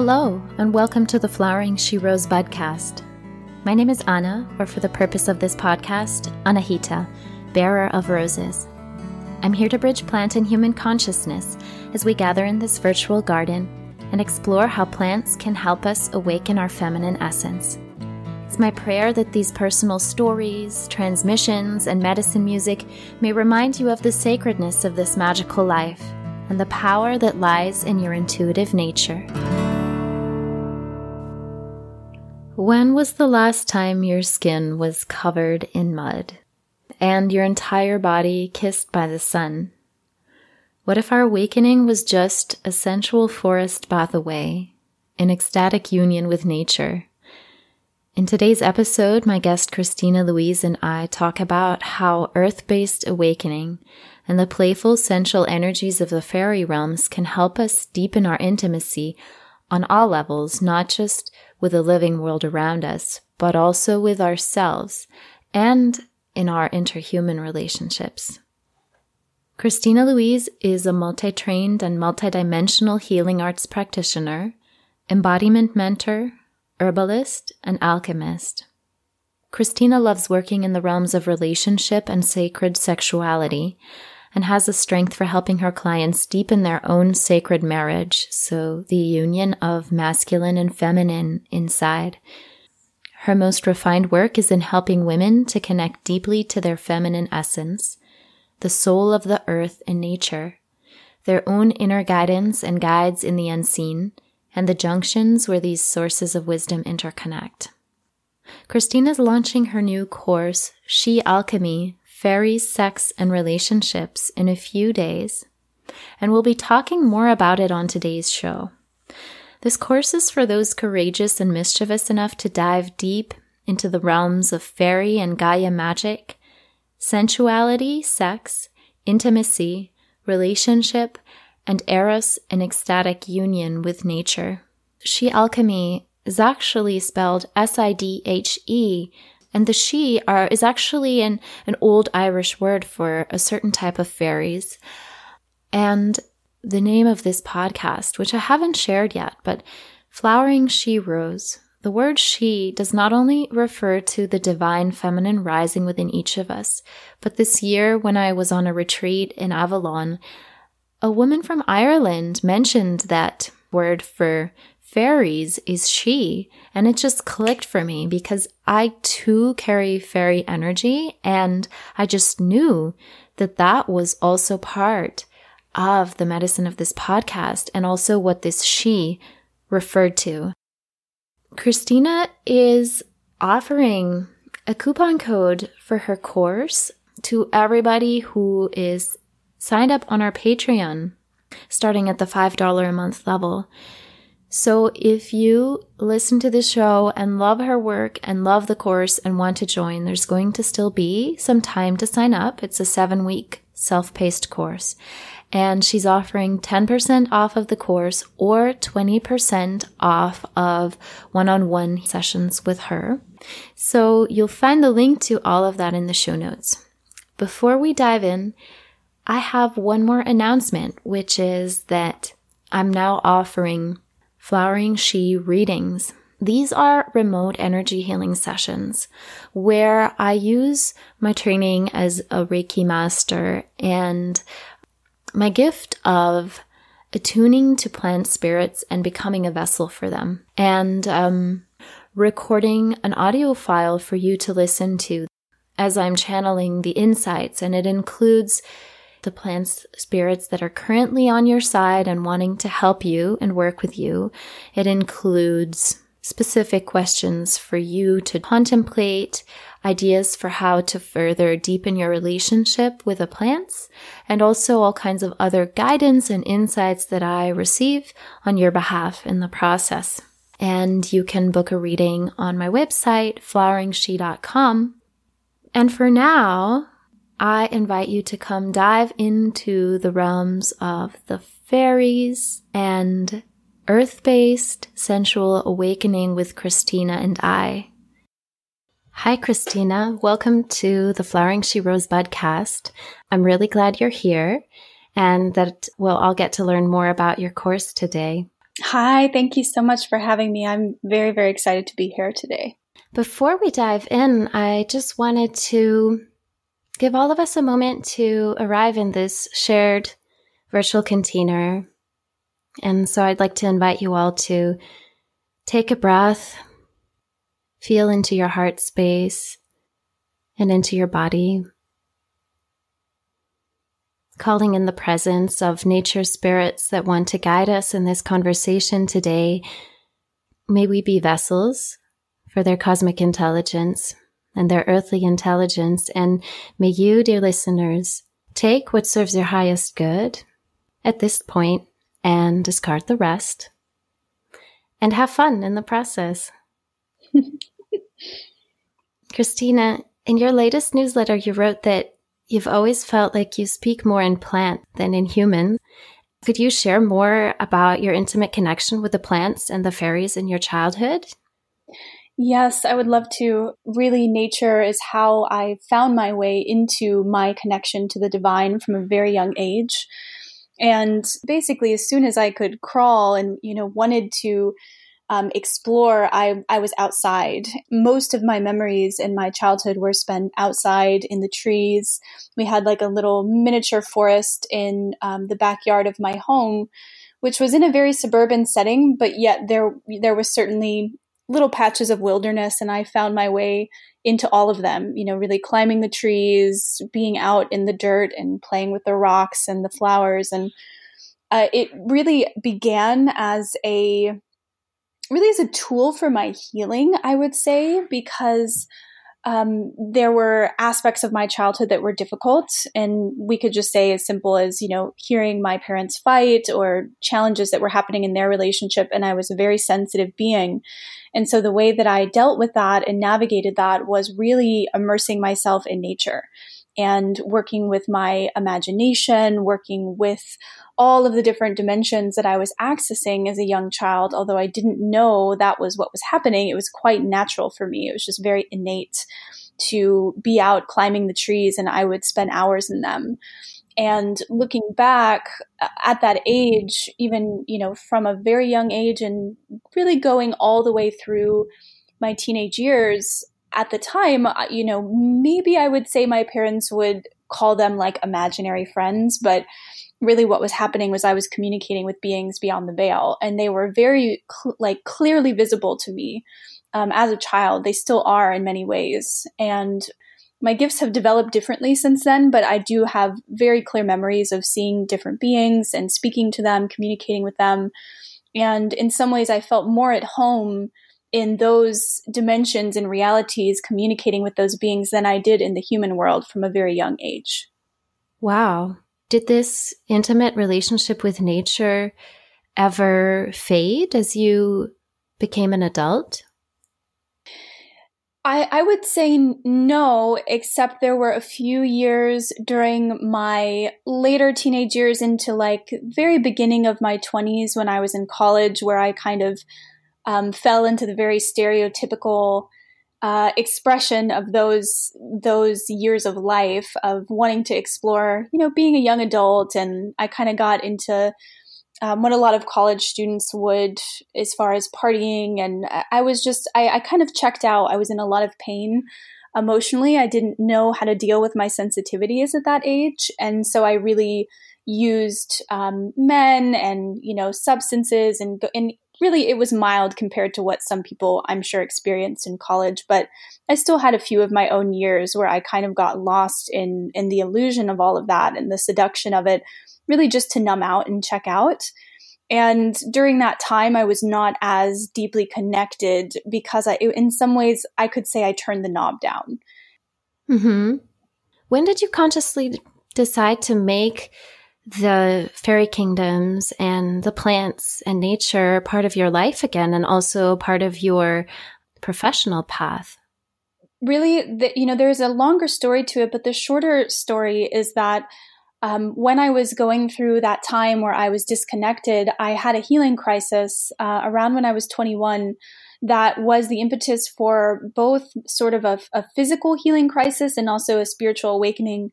Hello, and welcome to the Flowering She Rose Budcast. My name is Anna, or for the purpose of this podcast, Anahita, bearer of roses. I'm here to bridge plant and human consciousness as we gather in this virtual garden and explore how plants can help us awaken our feminine essence. It's my prayer that these personal stories, transmissions, and medicine music may remind you of the sacredness of this magical life and the power that lies in your intuitive nature. When was the last time your skin was covered in mud and your entire body kissed by the sun? What if our awakening was just a sensual forest bath away, in ecstatic union with nature? In today's episode, my guest Christina Louise and I talk about how earth based awakening and the playful sensual energies of the fairy realms can help us deepen our intimacy on all levels, not just with the living world around us, but also with ourselves and in our interhuman relationships. Christina Louise is a multi trained and multidimensional healing arts practitioner, embodiment mentor, herbalist, and alchemist. Christina loves working in the realms of relationship and sacred sexuality and has a strength for helping her clients deepen their own sacred marriage, so the union of masculine and feminine inside. Her most refined work is in helping women to connect deeply to their feminine essence, the soul of the earth and nature, their own inner guidance and guides in the unseen, and the junctions where these sources of wisdom interconnect. Christina's launching her new course, Sidhe Alchemy, fairies, sex, and relationships in a few days, and we'll be talking more about it on today's show. This course is for those courageous and mischievous enough to dive deep into the realms of fairy and Gaia magic, sensuality, sex, intimacy, relationship, and eros and ecstatic union with nature. Sidhe alchemy is actually spelled S I D H E and the Sidhe are is actually an, an old Irish word for a certain type of fairies. And the name of this podcast, which I haven't shared yet, but Flowering She Rose. The word she does not only refer to the divine feminine rising within each of us, but this year when I was on a retreat in Avalon, a woman from Ireland mentioned that word for fairies is she. And it just clicked for me because I too carry fairy energy. And I just knew that that was also part of the medicine of this podcast and also what this she referred to. Christina is offering a coupon code for her course to everybody who is signed up on our Patreon starting at the $5 a month level. So if you listen to the show and love her work and love the course and want to join, there's going to still be some time to sign up. It's a seven week self paced course. And she's offering 10% off of the course or 20% off of one on one sessions with her. So you'll find the link to all of that in the show notes. Before we dive in, I have one more announcement, which is that I'm now offering Flowering She readings. These are remote energy healing sessions where I use my training as a Reiki master and my gift of attuning to plant spirits and becoming a vessel for them and um, recording an audio file for you to listen to as I'm channeling the insights. And it includes the plants spirits that are currently on your side and wanting to help you and work with you. It includes specific questions for you to contemplate, ideas for how to further deepen your relationship with the plants, and also all kinds of other guidance and insights that I receive on your behalf in the process. And you can book a reading on my website, floweringshe.com. And for now, I invite you to come dive into the realms of the fairies and earth based sensual awakening with Christina and I. Hi, Christina. Welcome to the Flowering She Rose Budcast. I'm really glad you're here and that we'll all get to learn more about your course today. Hi, thank you so much for having me. I'm very, very excited to be here today. Before we dive in, I just wanted to give all of us a moment to arrive in this shared virtual container. And so I'd like to invite you all to take a breath, feel into your heart space and into your body calling in the presence of nature spirits that want to guide us in this conversation today. May we be vessels for their cosmic intelligence and their earthly intelligence. And may you, dear listeners, take what serves your highest good at this point and discard the rest and have fun in the process. Christina, in your latest newsletter, you wrote that You've always felt like you speak more in plant than in human. Could you share more about your intimate connection with the plants and the fairies in your childhood? Yes, I would love to. Really, nature is how I found my way into my connection to the divine from a very young age. And basically, as soon as I could crawl and, you know, wanted to um, explore, I, I was outside. Most of my memories in my childhood were spent outside in the trees. We had like a little miniature forest in um, the backyard of my home, which was in a very suburban setting, but yet there there was certainly little patches of wilderness, and I found my way into all of them. You know, really climbing the trees, being out in the dirt, and playing with the rocks and the flowers, and uh, it really began as a really as a tool for my healing, I would say, because um, there were aspects of my childhood that were difficult. And we could just say as simple as, you know, hearing my parents fight or challenges that were happening in their relationship. And I was a very sensitive being. And so the way that I dealt with that and navigated that was really immersing myself in nature and working with my imagination, working with all of the different dimensions that I was accessing as a young child. Although I didn't know that was what was happening, it was quite natural for me. It was just very innate to be out climbing the trees and I would spend hours in them. And looking back uh, at that age, even, you know, from a very young age and really going all the way through my teenage years, at the time, you know, maybe I would say my parents would call them like imaginary friends, but really what was happening was I was communicating with beings beyond the veil, and they were very cl- like clearly visible to me um, as a child. They still are in many ways, and my gifts have developed differently since then. But I do have very clear memories of seeing different beings and speaking to them, communicating with them, and in some ways, I felt more at home in those dimensions and realities communicating with those beings than I did in the human world from a very young age. Wow. Did this intimate relationship with nature ever fade as you became an adult? I, I would say no, except there were a few years during my later teenage years into like very beginning of my 20s when I was in college where I kind of um, fell into the very stereotypical uh, expression of those those years of life of wanting to explore, you know, being a young adult, and I kind of got into um, what a lot of college students would, as far as partying, and I was just I, I kind of checked out. I was in a lot of pain emotionally. I didn't know how to deal with my sensitivities at that age, and so I really used um, men and you know substances and and really it was mild compared to what some people I'm sure experienced in college, but I still had a few of my own years where I kind of got lost in in the illusion of all of that and the seduction of it, really just to numb out and check out. And during that time, I was not as deeply connected because I, in some ways, I could say I turned the knob down. Mm-hmm. When did you consciously decide to make the fairy kingdoms and the plants and nature part of your life again and also part of your professional path? Really, the, you know, there's a longer story to it, but the shorter story is that um, when I was going through that time where I was disconnected, I had a healing crisis uh, around when I was 21 that was the impetus for both sort of a, a physical healing crisis and also a spiritual awakening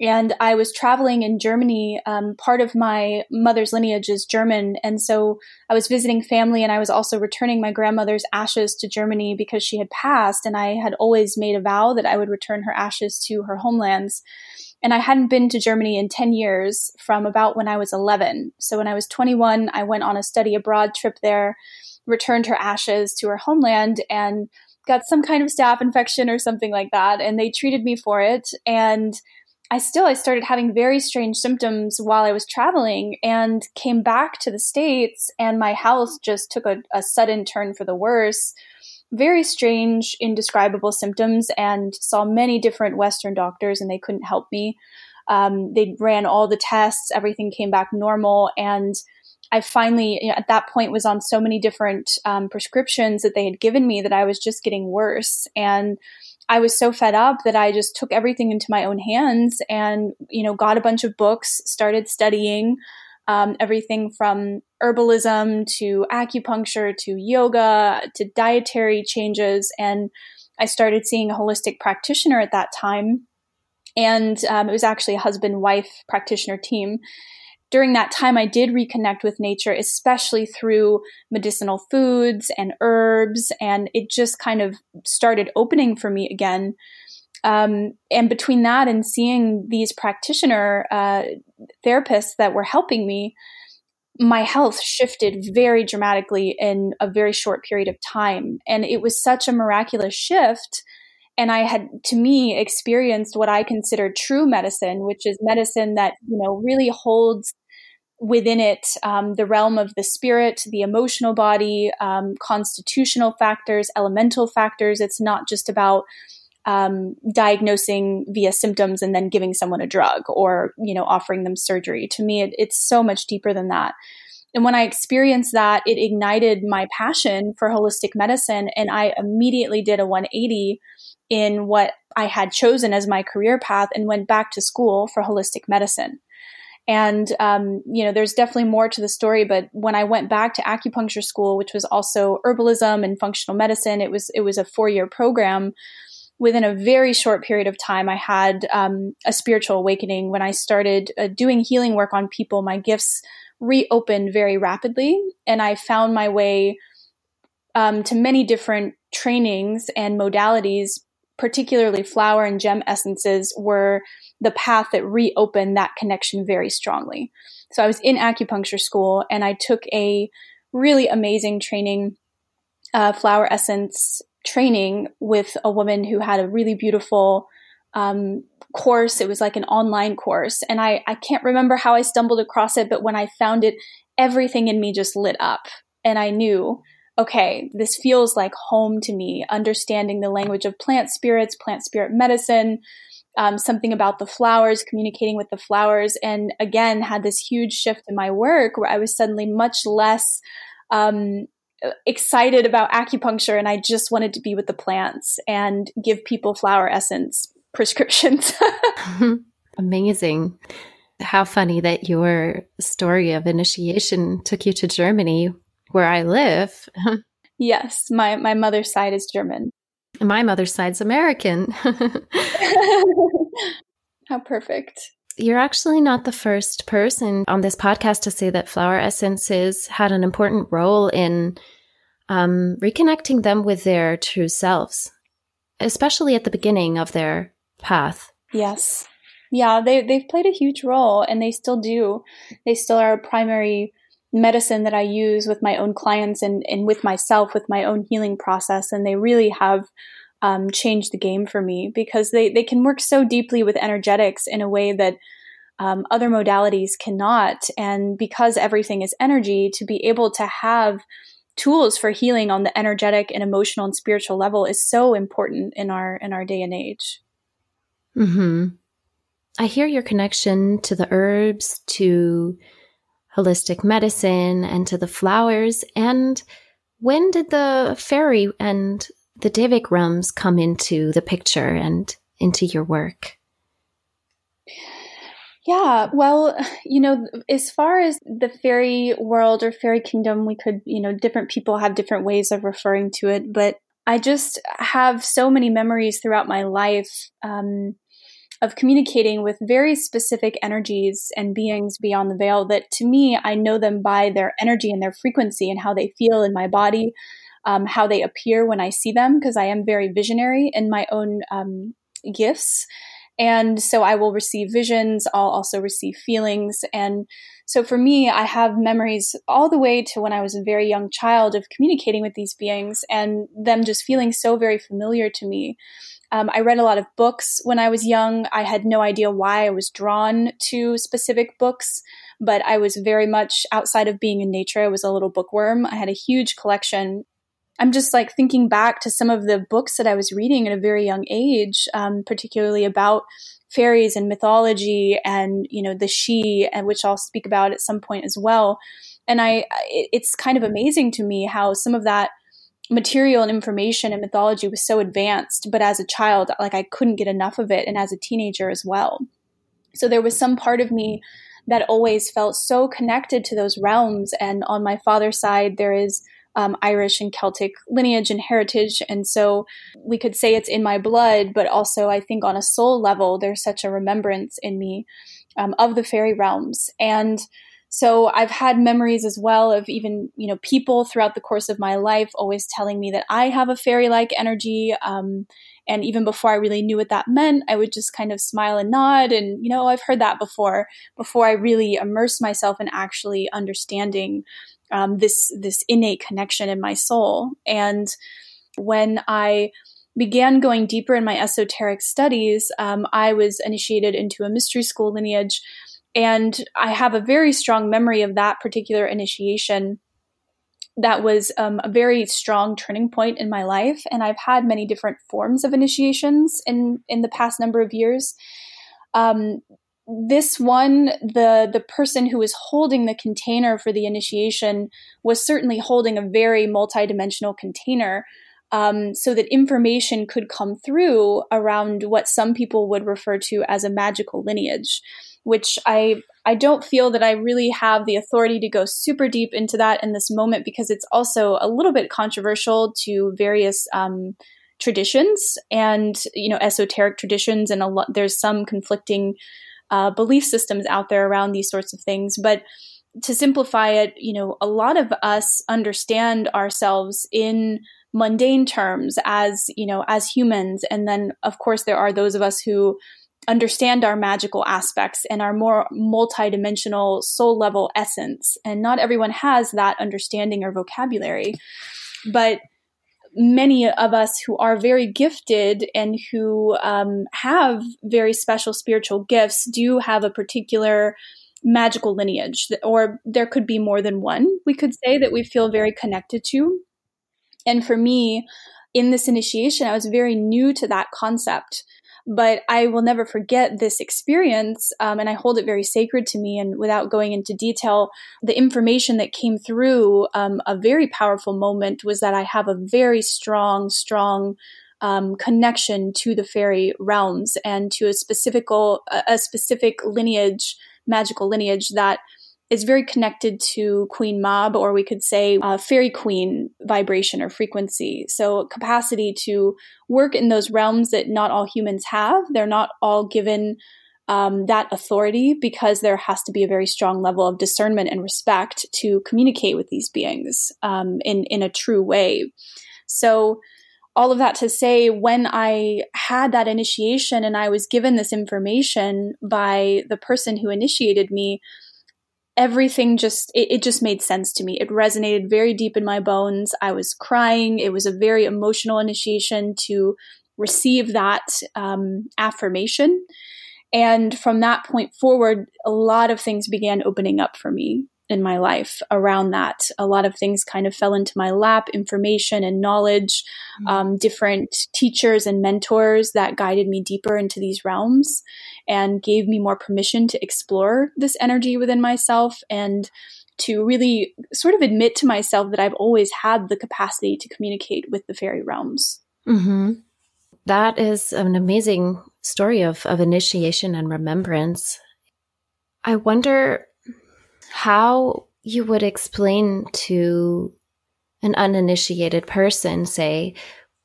and I was traveling in Germany. Um, part of my mother's lineage is German, and so I was visiting family, and I was also returning my grandmother's ashes to Germany because she had passed, and I had always made a vow that I would return her ashes to her homelands. And I hadn't been to Germany in 10 years from about when I was 11. So when I was 21, I went on a study abroad trip there, returned her ashes to her homeland, and got some kind of staph infection or something like that. And they treated me for it. And I still I started having very strange symptoms while I was traveling and came back to the states and my health just took a, a sudden turn for the worse. Very strange, indescribable symptoms, and saw many different Western doctors, and they couldn't help me. Um, they ran all the tests, everything came back normal, and I finally, you know, at that point, was on so many different um, prescriptions that they had given me that I was just getting worse. And I was so fed up that I just took everything into my own hands and, you know, got a bunch of books, started studying um, everything from herbalism to acupuncture to yoga to dietary changes. And I started seeing a holistic practitioner at that time. And um, it was actually a husband wife practitioner team during that time, I did reconnect with nature, especially through medicinal foods and herbs, and it just kind of started opening for me again. Um, and between that and seeing these practitioner uh, therapists that were helping me, my health shifted very dramatically in a very short period of time. And it was such a miraculous shift. And I had, to me, experienced what I consider true medicine, which is medicine that, you know, really holds within it um, the realm of the spirit, the emotional body, um, constitutional factors, elemental factors. It's not just about um, diagnosing via symptoms and then giving someone a drug or you know offering them surgery. To me, it, it's so much deeper than that. And when I experienced that, it ignited my passion for holistic medicine, and I immediately did a 180 in what I had chosen as my career path and went back to school for holistic medicine. And, um, you know, there's definitely more to the story, but when I went back to acupuncture school, which was also herbalism and functional medicine, it was, it was a four year program. Within a very short period of time, I had um, a spiritual awakening. When I started uh, doing healing work on people, my gifts reopened very rapidly, and I found my way um, to many different trainings and modalities, particularly flower and gem essences, were the path that reopened that connection very strongly. So I was in acupuncture school and I took a really amazing training, uh, flower essence training with a woman who had a really beautiful um, course. It was like an online course. And I, I can't remember how I stumbled across it, but when I found it, everything in me just lit up. And I knew, okay, this feels like home to me, understanding the language of plant spirits, plant spirit medicine, um, something about the flowers, communicating with the flowers, and again had this huge shift in my work where I was suddenly much less um, excited about acupuncture, and I just wanted to be with the plants and give people flower essence prescriptions. Amazing. How funny that your story of initiation took you to Germany, where I live. yes, my, my mother's side is German. My mother's side's American. How perfect. You're actually not the first person on this podcast to say that flower essences had an important role in um, reconnecting them with their true selves, especially at the beginning of their path. Yes. Yeah, they, they've played a huge role and they still do. They still are a primary medicine that I use with my own clients and, and with myself with my own healing process. And they really have um, changed the game for me because they, they can work so deeply with energetics in a way that um, other modalities cannot. And because everything is energy, to be able to have tools for healing on the energetic and emotional and spiritual level is so important in our in our day and age. Hmm. I hear your connection to the herbs, to holistic medicine and to the flowers. And when did the fairy and the Devic realms come into the picture and into your work? Yeah, well, you know, as far as the fairy world or fairy kingdom, we could, you know, different people have different ways of referring to it, but I just have so many memories throughout my life. Um, of communicating with very specific energies and beings beyond the veil that to me, I know them by their energy and their frequency and how they feel in my body, um, how they appear when I see them, because I am very visionary in my own um, gifts. And so I will receive visions, I'll also receive feelings. And so for me, I have memories all the way to when I was a very young child of communicating with these beings and them just feeling so very familiar to me. Um, I read a lot of books when I was young. I had no idea why I was drawn to specific books, but I was very much outside of being in nature. I was a little bookworm. I had a huge collection I'm just like thinking back to some of the books that I was reading at a very young age, um, particularly about fairies and mythology and you know the Sidhe and which I'll speak about at some point as well. And I, it's kind of amazing to me how some of that material and information and mythology was so advanced, but as a child, like I couldn't get enough of it, and as a teenager as well. So there was some part of me that always felt so connected to those realms. And on my father's side, there is um, Irish and Celtic lineage and heritage. And so we could say it's in my blood, but also I think on a soul level, there's such a remembrance in me um, of the fairy realms. And so I've had memories as well of even, you know, people throughout the course of my life always telling me that I have a fairy like energy. Um, and even before I really knew what that meant, I would just kind of smile and nod. And, you know, I've heard that before, before I really immerse myself in actually understanding um, this this innate connection in my soul. And when I began going deeper in my esoteric studies, um, I was initiated into a mystery school lineage, and I have a very strong memory of that particular initiation. That was um, a very strong turning point in my life, and I've had many different forms of initiations in in the past number of years. Um, this one, the the person who was holding the container for the initiation was certainly holding a very multidimensional container, um, so that information could come through around what some people would refer to as a magical lineage, which I I don't feel that I really have the authority to go super deep into that in this moment because it's also a little bit controversial to various. Um, traditions and you know esoteric traditions and a lot there's some conflicting uh, belief systems out there around these sorts of things. But to simplify it, you know, a lot of us understand ourselves in mundane terms as, you know, as humans. And then, of course, there are those of us who understand our magical aspects and our more multidimensional soul level essence. And not everyone has that understanding or vocabulary. But many of us who are very gifted and who um, have very special spiritual gifts do have a particular magical lineage, or there could be more than one, we could say, that we feel very connected to. And for me, in this initiation, I was very new to that concept. But I will never forget this experience, um, and I hold it very sacred to me. And without going into detail, the information that came through um, a very powerful moment was that I have a very strong, strong um, connection to the fairy realms and to a specific a specific lineage, magical lineage that is very connected to Queen Mab, or we could say uh, fairy queen vibration or frequency. So, capacity to work in those realms that not all humans have. They're not all given um, that authority because there has to be a very strong level of discernment and respect to communicate with these beings um, in in a true way. So, all of that to say, when I had that initiation and I was given this information by the person who initiated me, everything just it, it, just made sense to me. It resonated very deep in my bones. I was crying. It was a very emotional initiation to receive that um, affirmation. And from that point forward a lot of things began opening up for me in my life around that. A lot of things kind of fell into my lap information and knowledge, mm-hmm. um, different teachers and mentors that guided me deeper into these realms and gave me more permission to explore this energy within myself and to really sort of admit to myself that I've always had the capacity to communicate with the fairy realms. Mm-hmm. That is an amazing story of, of initiation and remembrance. I wonder how you would explain to an uninitiated person, say,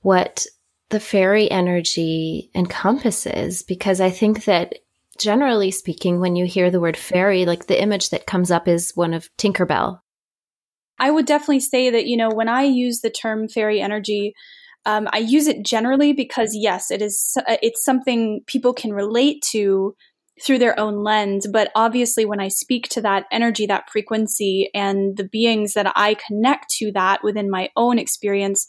what the fairy energy encompasses because I think that generally speaking, when you hear the word fairy, like the image that comes up is one of Tinkerbell. I would definitely say that, you know, when I use the term fairy energy, um, I use it generally because yes, it is uh, it's something people can relate to through their own lens. But obviously, when I speak to that energy, that frequency, and the beings that I connect to that within my own experience,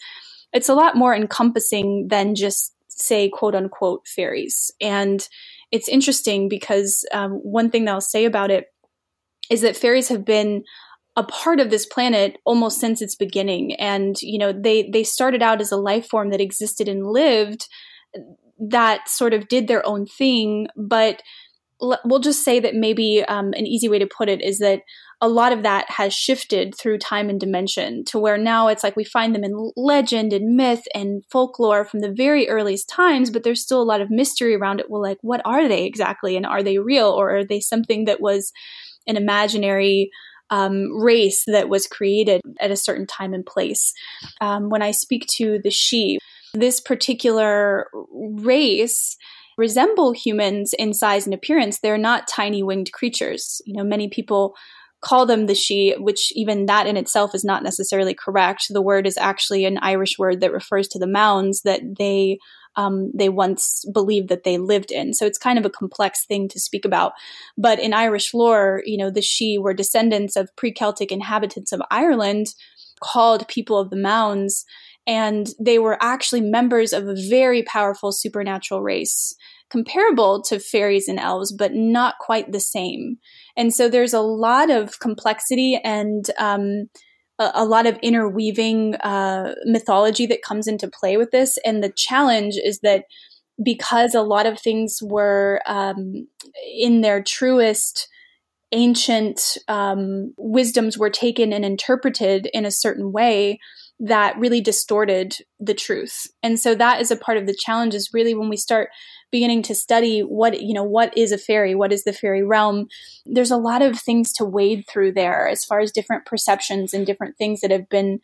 it's a lot more encompassing than just say quote unquote fairies. And it's interesting because um, one thing that I'll say about it is that fairies have been a part of this planet almost since its beginning and you know they they started out as a life form that existed and lived that sort of did their own thing but we'll just say that maybe um, an easy way to put it is that a lot of that has shifted through time and dimension to where now it's like we find them in legend and myth and folklore from the very earliest times, but there's still a lot of mystery around it. Well, like, what are they exactly? And are they real or are they something that was an imaginary um, race that was created at a certain time and place? Um, when I speak to the Sidhe, this particular race resemble humans in size and appearance. They're not tiny winged creatures. You know, many people call them the Sidhe, which even that in itself is not necessarily correct. The word is actually an Irish word that refers to the mounds that they um, they once believed that they lived in. So it's kind of a complex thing to speak about. But in Irish lore, you know, the Sidhe were descendants of pre-Celtic inhabitants of Ireland called people of the mounds and they were actually members of a very powerful supernatural race comparable to fairies and elves, but not quite the same. And so there's a lot of complexity and um, a, a, lot of interweaving uh, mythology that comes into play with this. And the challenge is that because a lot of things were um, in their truest ancient um, wisdoms were taken and interpreted in a certain way that really distorted the truth. And so that is a part of the challenge is really when we start beginning to study what, you know, what is a fairy? What is the fairy realm? There's a lot of things to wade through there as far as different perceptions and different things that have been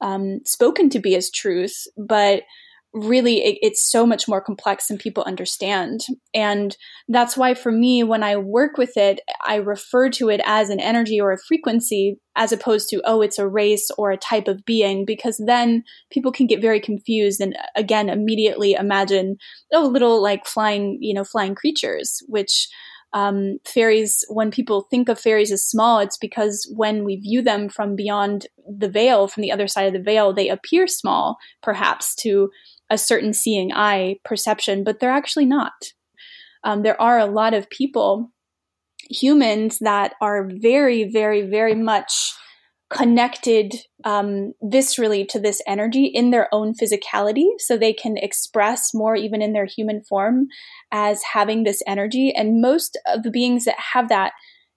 um, spoken to be as truth. But really it, it's so much more complex than people understand. And that's why for me when i work with it i refer to it as an energy or a frequency as opposed to oh it's a race or a type of being because then people can get very confused and again immediately imagine oh little like flying you know flying creatures which um, fairies, when people think of fairies as small, it's because when we view them from beyond the veil, from the other side of the veil, they appear small, perhaps to a certain seeing eye perception, but they're actually not. Um, there are a lot of people, humans, that are very, very, very much connected um, viscerally to this energy in their own physicality. So they can express more, even in their human form, as having this energy. And most of the beings that have that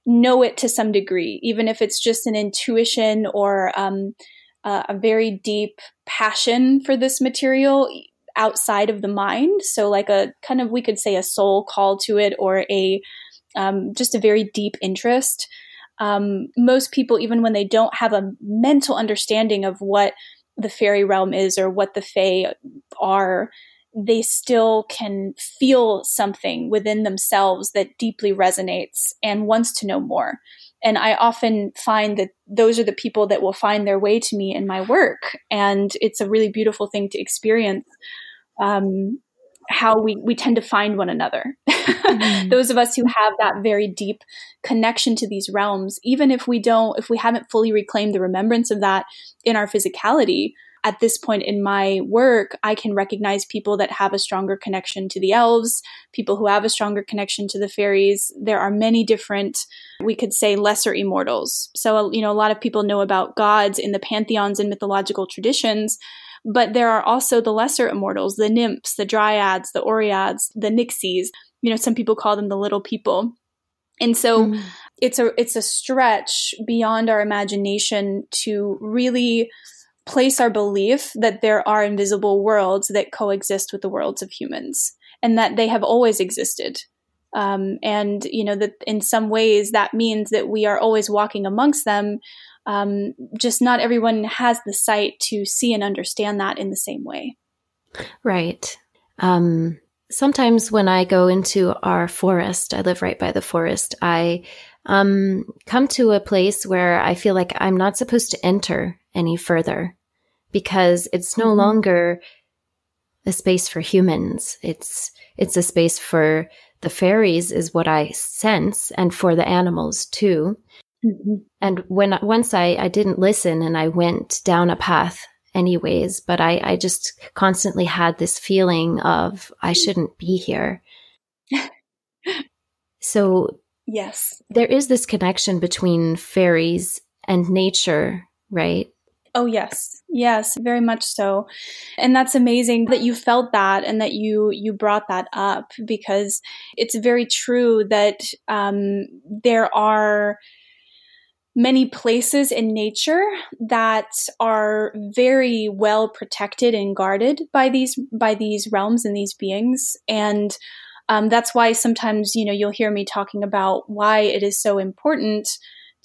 know it to some degree, even if it's just an intuition or um, uh, a very deep passion for this material outside of the mind. So, like a kind of, we could say, a soul call to it or a um, just a very deep interest. Um, most people, even when they don't have a mental understanding of what the fairy realm is or what the fae are, they still can feel something within themselves that deeply resonates and wants to know more. And I often find that those are the people that will find their way to me in my work. And it's a really beautiful thing to experience um, how we, we tend to find one another. mm-hmm. Those of us who have that very deep connection to these realms, even if we don't, if we haven't fully reclaimed the remembrance of that in our physicality, at this point in my work, I can recognize people that have a stronger connection to the elves, people who have a stronger connection to the fairies. There are many different, we could say, lesser immortals. So, you know, a lot of people know about gods in the pantheons and mythological traditions. But there are also the lesser immortals, the nymphs, the dryads, the oreads, the nixies. You know, some people call them the little people. And so mm. it's a it's a stretch beyond our imagination to really place our belief that there are invisible worlds that coexist with the worlds of humans and that they have always existed. Um, and, you know, that in some ways that means that we are always walking amongst them. Um, just not everyone has the sight to see and understand that in the same way. Right. Um, sometimes when I go into our forest, I live right by the forest, I um, come to a place where I feel like I'm not supposed to enter any further because it's no mm-hmm. longer a space for humans. It's it's a space for the fairies, is what I sense, and for the animals too. Mm-hmm. And when once I, I didn't listen and I went down a path anyways, but I, I just constantly had this feeling of I shouldn't be here. so yes, there is this connection between fairies and nature, right? Oh yes. Yes, very much so. And that's amazing that you felt that and that you you brought that up because it's very true that um, there are many places in nature that are very well protected and guarded by these by these realms and these beings and um, that's why sometimes you know you'll hear me talking about why it is so important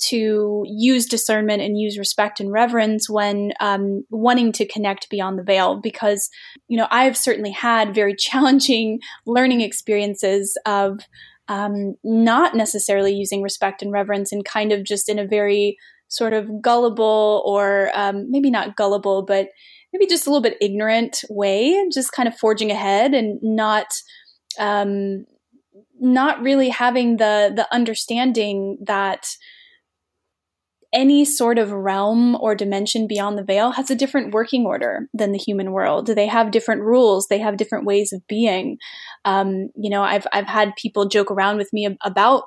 to use discernment and use respect and reverence when um, wanting to connect beyond the veil because you know i've certainly had very challenging learning experiences of um, not necessarily using respect and reverence and kind of just in a very sort of gullible or um, maybe not gullible, but maybe just a little bit ignorant way, just kind of forging ahead and not um, not really having the the understanding that any sort of realm or dimension beyond the veil has a different working order than the human world. They have different rules. They have different ways of being. Um, you know, I've I've had people joke around with me about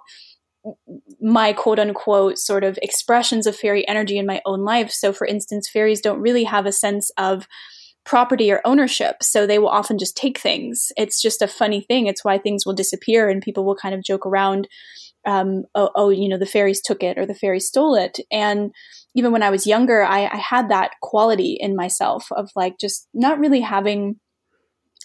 my quote unquote sort of expressions of fairy energy in my own life. So, for instance, fairies don't really have a sense of property or ownership. So they will often just take things. It's just a funny thing. It's why things will disappear and people will kind of joke around um, oh, oh, you know, the fairies took it or the fairies stole it. And even when I was younger, I, I had that quality in myself of like just not really having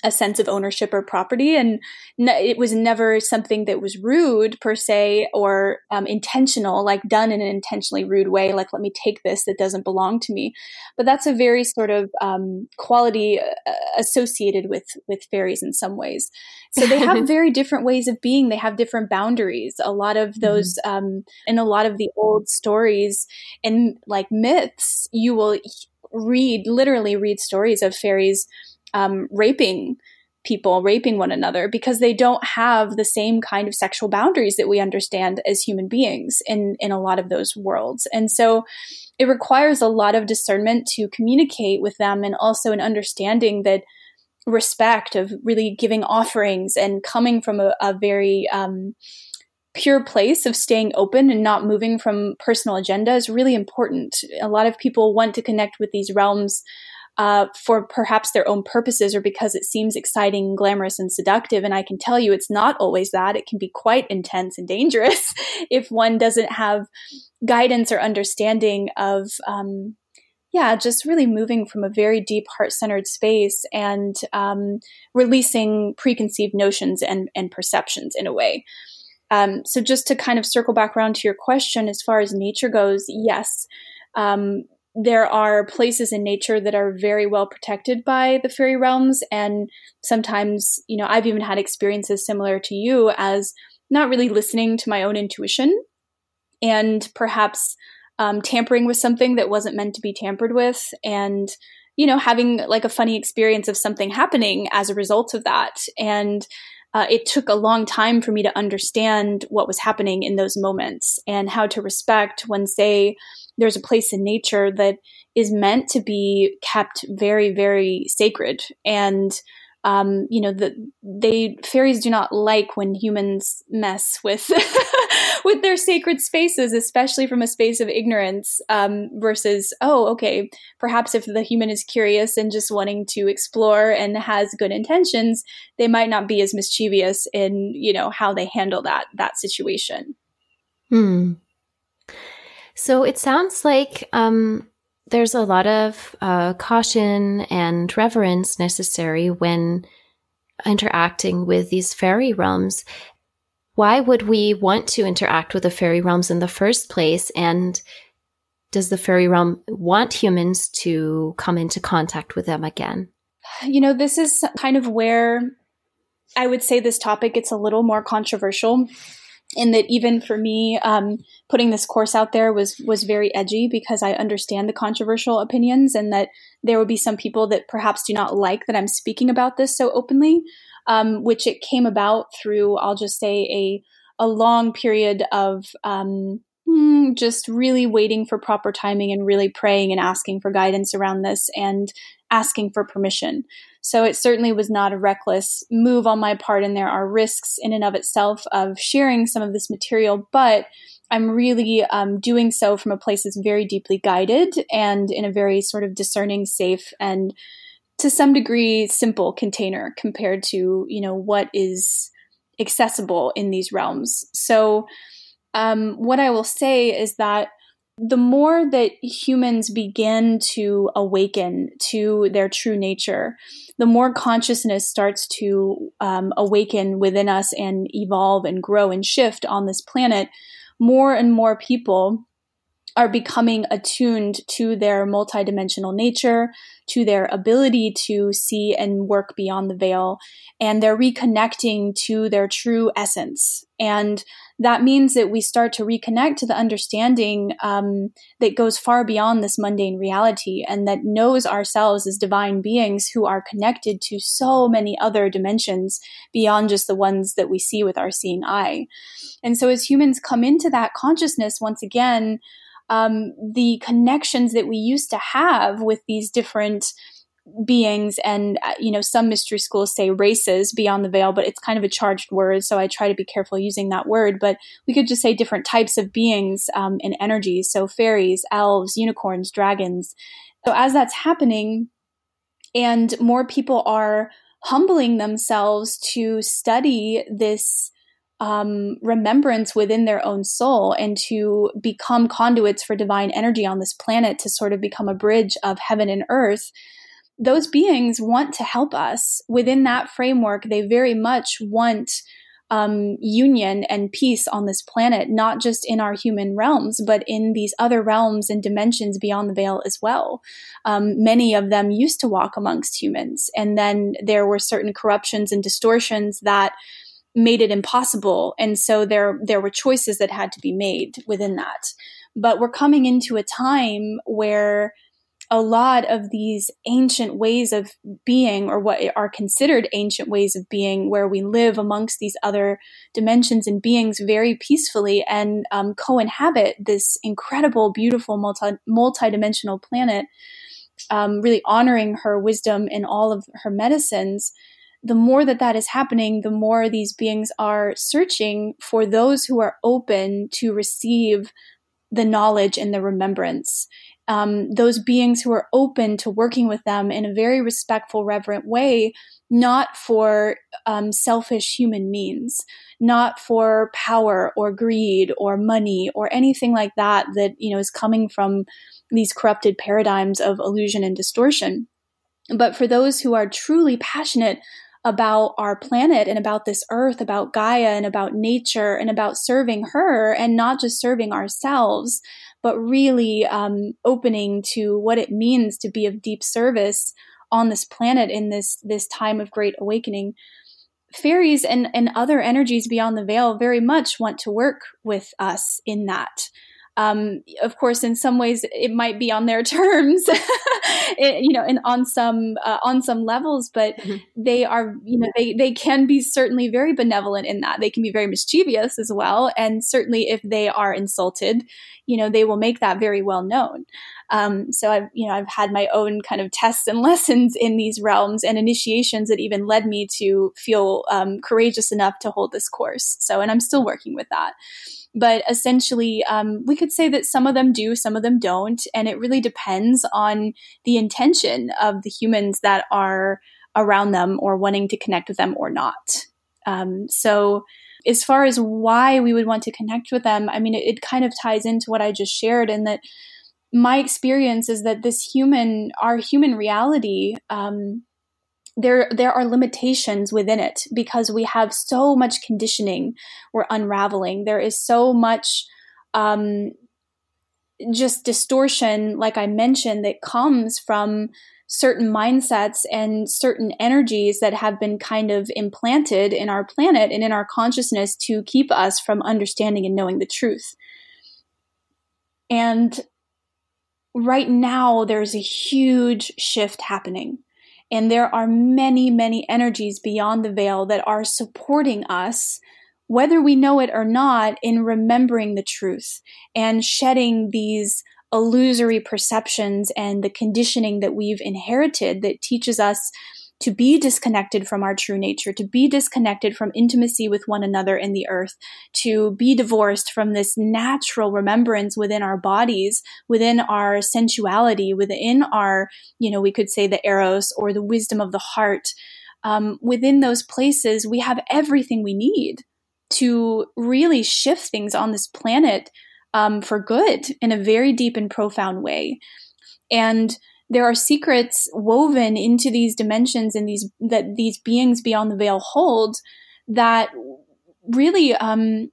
a sense of ownership or property and it was never something that was rude per se or um, intentional like done in an intentionally rude way like let me take this that doesn't belong to me but that's a very sort of um, quality uh, associated with with fairies in some ways so they have very different ways of being they have different boundaries a lot of mm-hmm. those mm-hmm. um, in a lot of the old stories and like myths you will read literally read stories of fairies um, raping people, raping one another, because they don't have the same kind of sexual boundaries that we understand as human beings in, in a lot of those worlds. And so it requires a lot of discernment to communicate with them and also an understanding that respect of really giving offerings and coming from a, a very um, pure place of staying open and not moving from personal agenda is really important. A lot of people want to connect with these realms uh, for perhaps their own purposes or because it seems exciting, glamorous, and seductive. And I can tell you it's not always that. It can be quite intense and dangerous if one doesn't have guidance or understanding of, um, yeah, just really moving from a very deep heart centered space and um, releasing preconceived notions and, and perceptions in a way. Um, so, just to kind of circle back around to your question, as far as nature goes, yes, um, there are places in nature that are very well protected by the fairy realms and sometimes you know i've even had experiences similar to you as not really listening to my own intuition and perhaps um, tampering with something that wasn't meant to be tampered with and you know having like a funny experience of something happening as a result of that. And uh, it took a long time for me to understand what was happening in those moments and how to respect when say there's a place in nature that is meant to be kept very, very sacred. And um, you know, the they fairies do not like when humans mess with with their sacred spaces, especially from a space of ignorance. Um, versus, oh, okay, perhaps if the human is curious and just wanting to explore and has good intentions, they might not be as mischievous in you know how they handle that that situation. Hmm. So it sounds like um, there's a lot of uh, caution and reverence necessary when interacting with these fairy realms. Why would we want to interact with the fairy realms in the first place? And does the fairy realm want humans to come into contact with them again? You know, this is kind of where I would say this topic gets a little more controversial in that even for me, um, putting this course out there was was very edgy because I understand the controversial opinions and that there would be some people that perhaps do not like that I'm speaking about this so openly, um, which it came about through I'll just say a a long period of um, just really waiting for proper timing and really praying and asking for guidance around this and asking for permission. So it certainly was not a reckless move on my part, and there are risks in and of itself of sharing some of this material, but I'm really um, doing so from a place that's very deeply guided and in a very sort of discerning, safe, and to some degree simple container compared to you know what is accessible in these realms. So um, what I will say is that the more that humans begin to awaken to their true nature, the more consciousness starts to um, awaken within us and evolve and grow and shift on this planet, more and more people are becoming attuned to their multidimensional nature, to their ability to see and work beyond the veil, and they're reconnecting to their true essence. And that means that we start to reconnect to the understanding um, that goes far beyond this mundane reality and that knows ourselves as divine beings who are connected to so many other dimensions beyond just the ones that we see with our seeing eye. And so, as humans come into that consciousness once again, um, the connections that we used to have with these different beings and uh, you know some mystery schools say races beyond the veil but it's kind of a charged word so i try to be careful using that word but we could just say different types of beings um, and energies. So fairies elves unicorns dragons. So as that's happening and more people are humbling themselves to study this um, remembrance within their own soul and to become conduits for divine energy on this planet to sort of become a bridge of heaven and earth those beings want to help us within that framework. They very much want um, union and peace on this planet, not just in our human realms, but in these other realms and dimensions beyond the veil as well. Um, many of them used to walk amongst humans, and then there were certain corruptions and distortions that made it impossible, and so there there were choices that had to be made within that. But we're coming into a time where a lot of these ancient ways of being, or what are considered ancient ways of being, where we live amongst these other dimensions and beings very peacefully and um, co-inhabit this incredible, beautiful, multi multi-dimensional planet, um, really honoring her wisdom in all of her medicines. The more that that is happening, the more these beings are searching for those who are open to receive the knowledge and the remembrance um, those beings who are open to working with them in a very respectful, reverent way, not for um, selfish human means, not for power or greed or money or anything like that that you know is coming from these corrupted paradigms of illusion and distortion. But for those who are truly passionate about our planet and about this earth, about Gaia and about nature and about serving her and not just serving ourselves, but really um, opening to what it means to be of deep service on this planet in this this time of great awakening. Fairies and, and other energies beyond the veil very much want to work with us in that um, of course, in some ways, it might be on their terms, it, you know, and on some uh, on some levels. But mm-hmm. they are, you know, they they can be certainly very benevolent in that. They can be very mischievous as well, and certainly if they are insulted, you know, they will make that very well known. Um, so I've, you know, I've had my own kind of tests and lessons in these realms and initiations that even led me to feel um, courageous enough to hold this course. So, and I'm still working with that. But essentially um, we could say that some of them do some of them don't. And it really depends on the intention of the humans that are around them or wanting to connect with them or not. Um, so as far as why we would want to connect with them i mean it, it kind of ties into what i just shared in that my experience is that this human our human reality um, there there are limitations within it because we have so much conditioning we're unraveling there is so much um, just distortion like i mentioned that comes from certain mindsets and certain energies that have been kind of implanted in our planet and in our consciousness to keep us from understanding and knowing the truth. And right now, there's a huge shift happening. And there are many, many energies beyond the veil that are supporting us, whether we know it or not, in remembering the truth and shedding these illusory perceptions and the conditioning that we've inherited that teaches us to be disconnected from our true nature, to be disconnected from intimacy with one another in the earth, to be divorced from this natural remembrance within our bodies, within our sensuality, within our, you know, we could say the eros or the wisdom of the heart. Um, within those places, we have everything we need to really shift things on this planet um, for good in a very deep and profound way. And there are secrets woven into these dimensions and these that these beings beyond the veil hold that really um,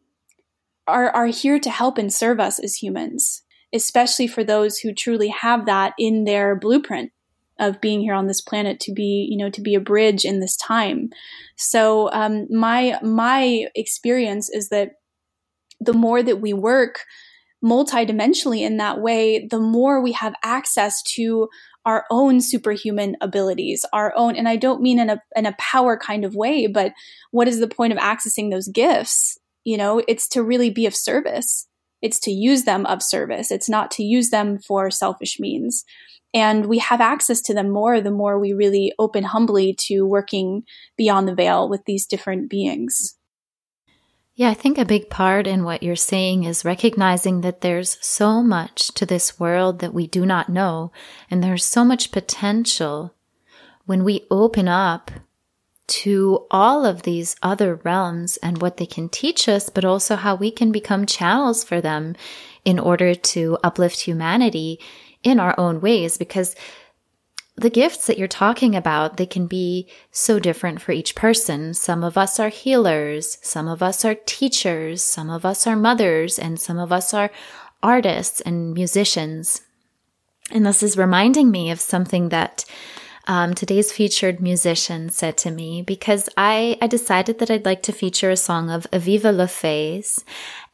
are are here to help and serve us as humans, especially for those who truly have that in their blueprint of being here on this planet to be you know to be a bridge in this time. So um, my my experience is that the more that we work multidimensionally in that way, the more we have access to our own superhuman abilities, our own, and I don't mean in a, in a power kind of way, but what is the point of accessing those gifts? You know, it's to really be of service. It's to use them of service. It's not to use them for selfish means. And we have access to them more the more we really open humbly to working beyond the veil with these different beings. Yeah, I think a big part in what you're saying is recognizing that there's so much to this world that we do not know, and there's so much potential when we open up to all of these other realms and what they can teach us, but also how we can become channels for them in order to uplift humanity in our own ways. Because the gifts that you're talking about, they can be so different for each person. Some of us are healers, some of us are teachers, some of us are mothers, and some of us are artists and musicians. And this is reminding me of something that um, today's featured musician said to me because I, I decided that I'd like to feature a song of Aviva Le Fey's.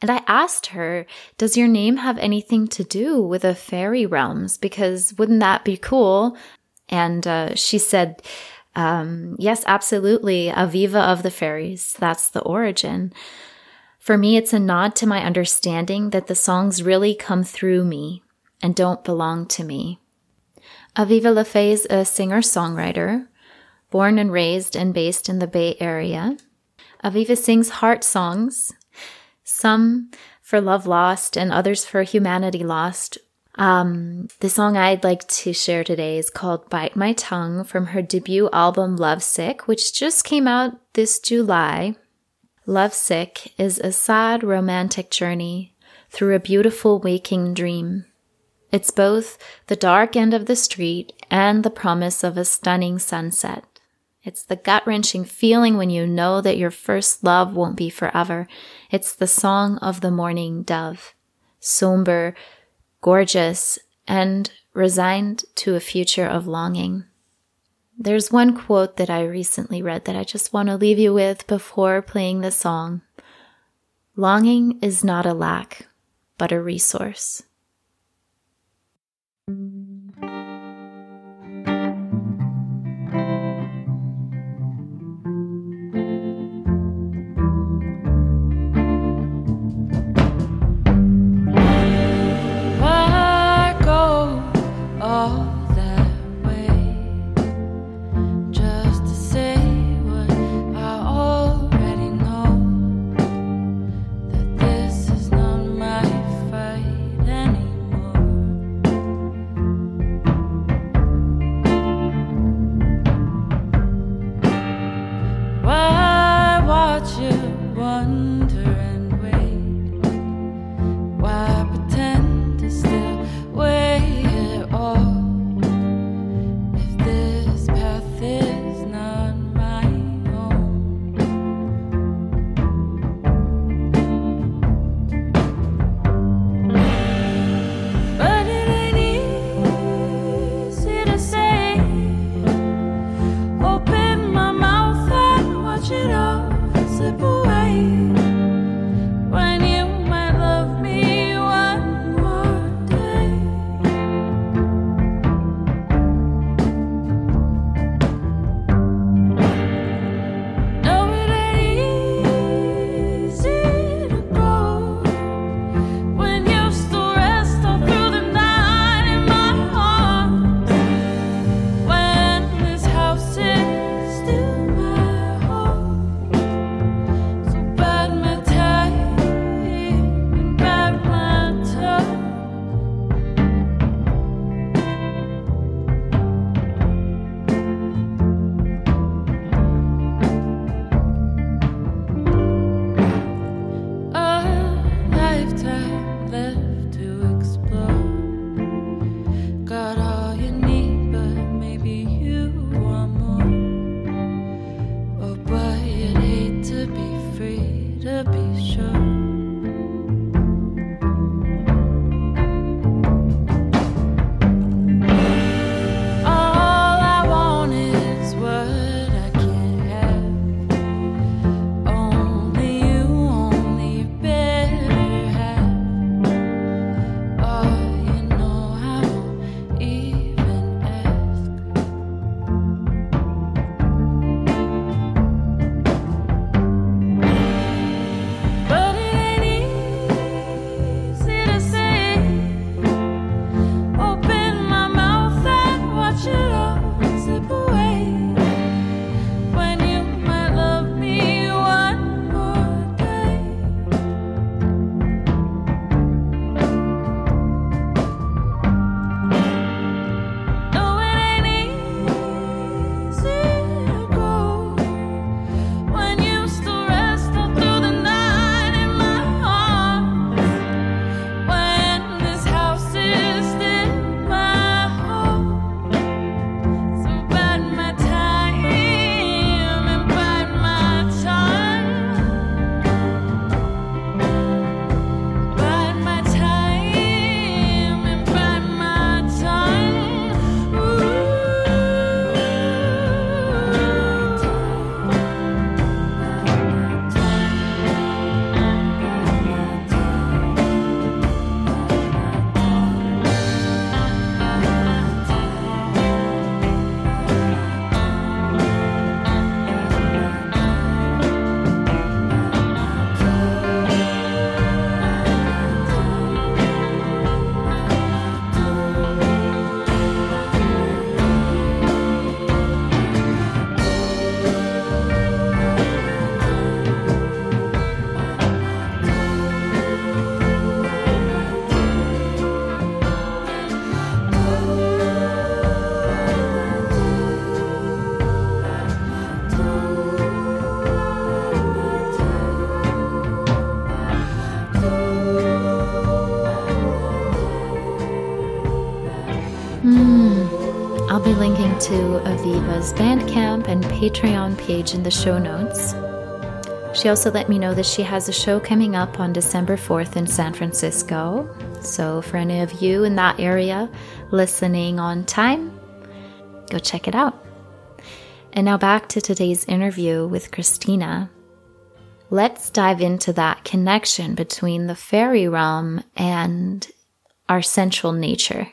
And I asked her, Does your name have anything to do with the fairy realms? Because wouldn't that be cool? And uh, she said, um, Yes, absolutely. Aviva of the fairies. That's the origin. For me, it's a nod to my understanding that the songs really come through me and don't belong to me. Aviva Le Fey is a singer songwriter, born and raised and based in the Bay Area. Aviva sings heart songs, some for love lost and others for humanity lost, um, the song I'd like to share today is called Bite My Tongue from her debut album Lovesick, which just came out this July. Lovesick is a sad romantic journey through a beautiful waking dream. It's both the dark end of the street and the promise of a stunning sunset. It's the gut wrenching feeling when you know that your first love won't be forever. It's the song of the morning dove, somber, gorgeous, and resigned to a future of longing. There's one quote that I recently read that I just want to leave you with before playing the song. Longing is not a lack, but a resource. To Aviva's Bandcamp and Patreon page in the show notes. She also let me know that she has a show coming up on December 4th in San Francisco. So, for any of you in that area listening on time, go check it out. And now back to today's interview with Christina. Let's dive into that connection between the fairy realm and our central nature.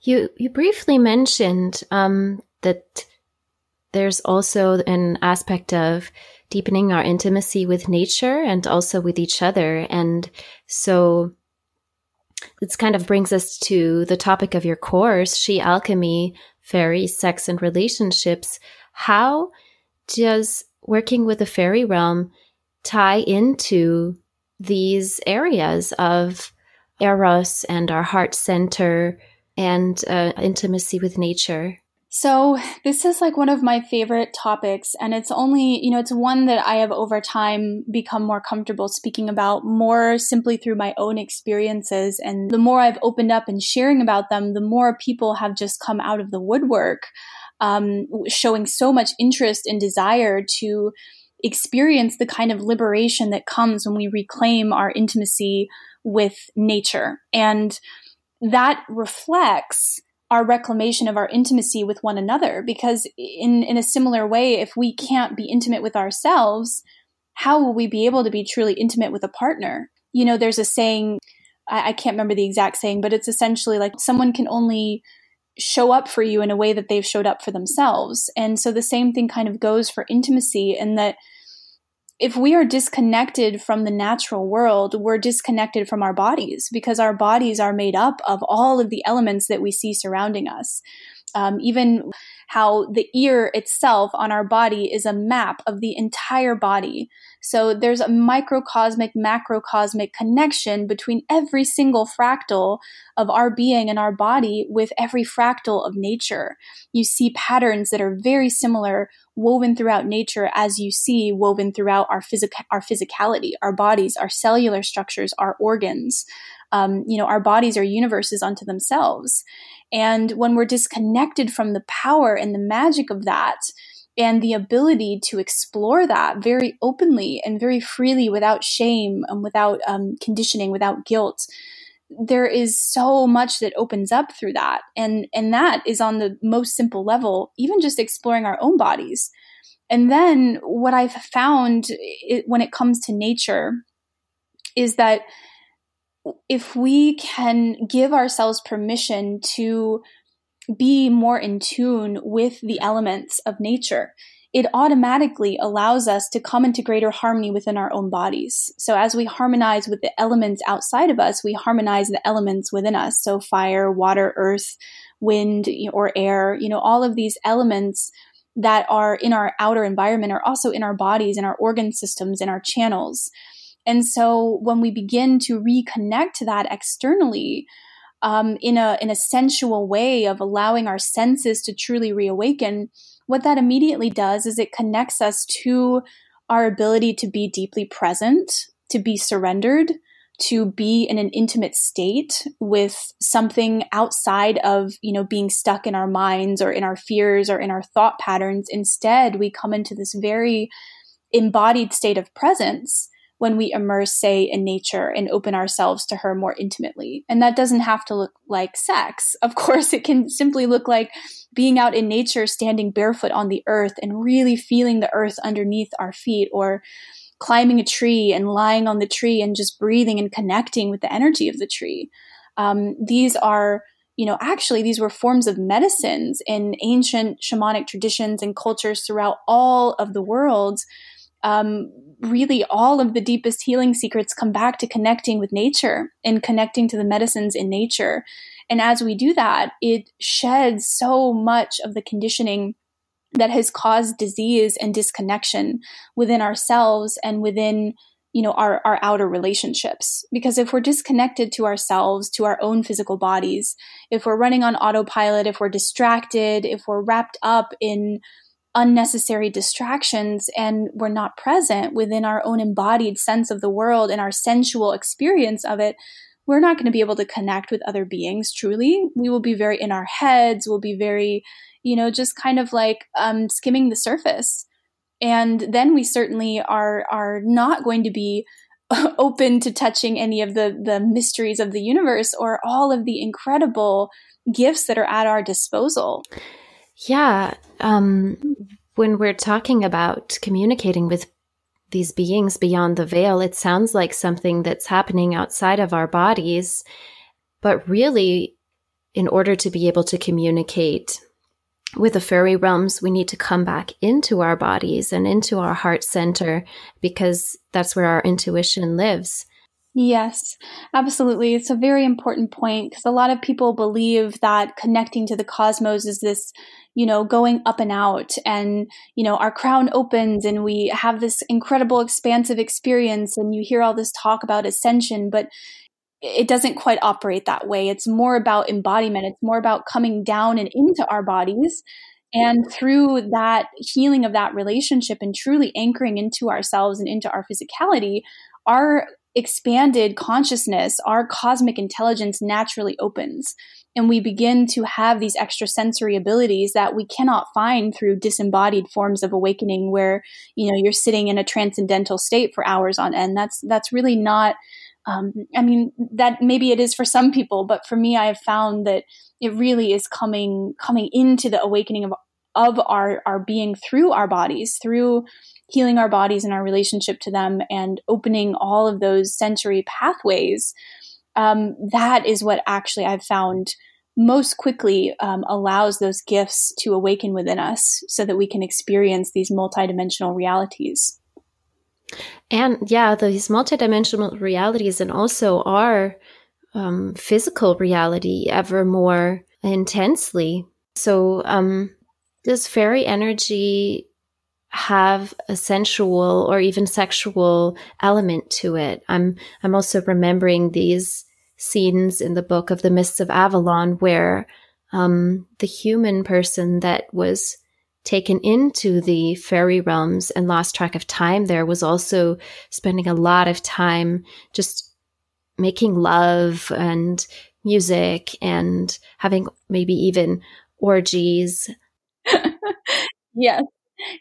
You you briefly mentioned um, that there's also an aspect of deepening our intimacy with nature and also with each other, and so this kind of brings us to the topic of your course, Sidhe Alchemy, Fairy, Sex, and Relationships. How does working with the fairy realm tie into these areas of eros and our heart center and uh, intimacy with nature? So, this is like one of my favorite topics, and it's only, you know, it's one that I have over time become more comfortable speaking about more simply through my own experiences. And the more I've opened up and sharing about them, the more people have just come out of the woodwork, um, showing so much interest and desire to experience the kind of liberation that comes when we reclaim our intimacy with nature. And that reflects our reclamation of our intimacy with one another. Because in in a similar way if we can't be intimate with ourselves how will we be able to be truly intimate with a partner? You know there's a saying I, I can't remember the exact saying but it's essentially like someone can only show up for you in a way that they've showed up for themselves. And so the same thing kind of goes for intimacy in that if we are disconnected from the natural world, we're disconnected from our bodies because our bodies are made up of all of the elements that we see surrounding us. Um, even how the ear itself on our body is a map of the entire body. So there's a microcosmic, macrocosmic connection between every single fractal of our being and our body with every fractal of nature. You see patterns that are very similar woven throughout nature as you see woven throughout our physic our physicality, our bodies, our cellular structures, our organs. Um, you know, our bodies are universes unto themselves. And when we're disconnected from the power and the magic of that, and the ability to explore that very openly and very freely without shame and without um, conditioning, without guilt, there is so much that opens up through that. And and that is on the most simple level even just exploring our own bodies. And then what i've found it, when it comes to nature is that if we can give ourselves permission to be more in tune with the elements of nature it automatically allows us to come into greater harmony within our own bodies. So as we harmonize with the elements outside of us, we harmonize the elements within us. So fire, water, earth, wind, or air, you know, all of these elements that are in our outer environment are also in our bodies, in our organ systems, in our channels. And so when we begin to reconnect to that externally, um, in a in a sensual way of allowing our senses to truly reawaken, what that immediately does is it connects us to our ability to be deeply present, to be surrendered, to be in an intimate state with something outside of, you know, being stuck in our minds or in our fears or in our thought patterns. Instead, we come into this very embodied state of presence when we immerse, say, in nature and open ourselves to her more intimately. And that doesn't have to look like sex. Of course, it can simply look like being out in nature, standing barefoot on the earth and really feeling the earth underneath our feet, or climbing a tree and lying on the tree and just breathing and connecting with the energy of the tree. Um, these are you know, actually, these were forms of medicines in ancient shamanic traditions and cultures throughout all of the world um, really all of the deepest healing secrets come back to connecting with nature and connecting to the medicines in nature. And as we do that, it sheds so much of the conditioning that has caused disease and disconnection within ourselves and within you know our, our outer relationships because if we're disconnected to ourselves to our own physical bodies if we're running on autopilot if we're distracted if we're wrapped up in unnecessary distractions and we're not present within our own embodied sense of the world and our sensual experience of it, we're not going to be able to connect with other beings truly. We will be very in our heads, we'll be very, you know, just kind of like um, skimming the surface. And then we certainly are are not going to be open to touching any of the the mysteries of the universe or all of the incredible gifts that are at our disposal. Yeah. Um, when we're talking about communicating with these beings beyond the veil, it sounds like something that's happening outside of our bodies. But really, in order to be able to communicate with the fairy realms, we need to come back into our bodies and into our heart center because that's where our intuition lives. Yes, absolutely. It's a very important point because a lot of people believe that connecting to the cosmos is this, you know, going up and out and, you know, our crown opens and we have this incredible expansive experience and you hear all this talk about ascension, but it doesn't quite operate that way. It's more about embodiment. It's more about coming down and into our bodies and through that healing of that relationship and truly anchoring into ourselves and into our physicality, our expanded consciousness, our cosmic intelligence naturally opens. And we begin to have these extrasensory abilities that we cannot find through disembodied forms of awakening where, you know, you're sitting in a transcendental state for hours on end. That's that's really not um, I mean, that maybe it is for some people, but for me, I have found that it really is coming coming into the awakening of of our our being through our bodies, through healing our bodies and our relationship to them and opening all of those sensory pathways, um, that is what actually I've found most quickly um, allows those gifts to awaken within us so that we can experience these multidimensional realities. And yeah, these multidimensional realities and also our um, physical reality ever more intensely. So, um, does fairy energy have a sensual or even sexual element to it? I'm I'm also remembering these scenes in the book of the Mists of Avalon where um, the human person that was taken into the fairy realms and lost track of time there was also spending a lot of time just making love and music and having maybe even orgies. yes.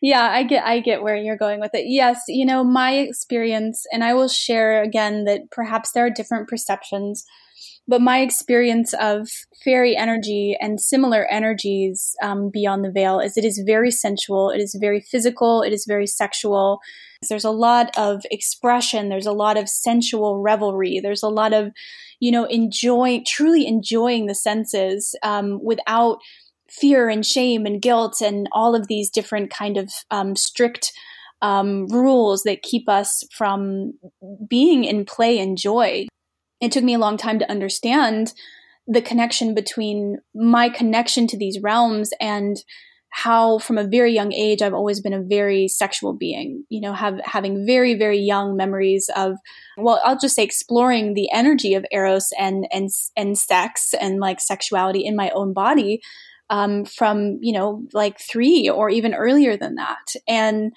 Yeah, I get I get where you're going with it. Yes, you know, my experience and I will share again that perhaps there are different perceptions but my experience of fairy energy and similar energies um, beyond the veil is it is very sensual, it is very physical, it is very sexual. There's a lot of expression, there's a lot of sensual revelry, there's a lot of, you know, enjoying, truly enjoying the senses um, without fear and shame and guilt and all of these different kind of um, strict um, rules that keep us from being in play and joy. It took me a long time to understand the connection between my connection to these realms and how from a very young age I've always been a very sexual being, you know, have having very very young memories of well, I'll just say exploring the energy of eros and and and sex and like sexuality in my own body um, from, you know, like 3 or even earlier than that. And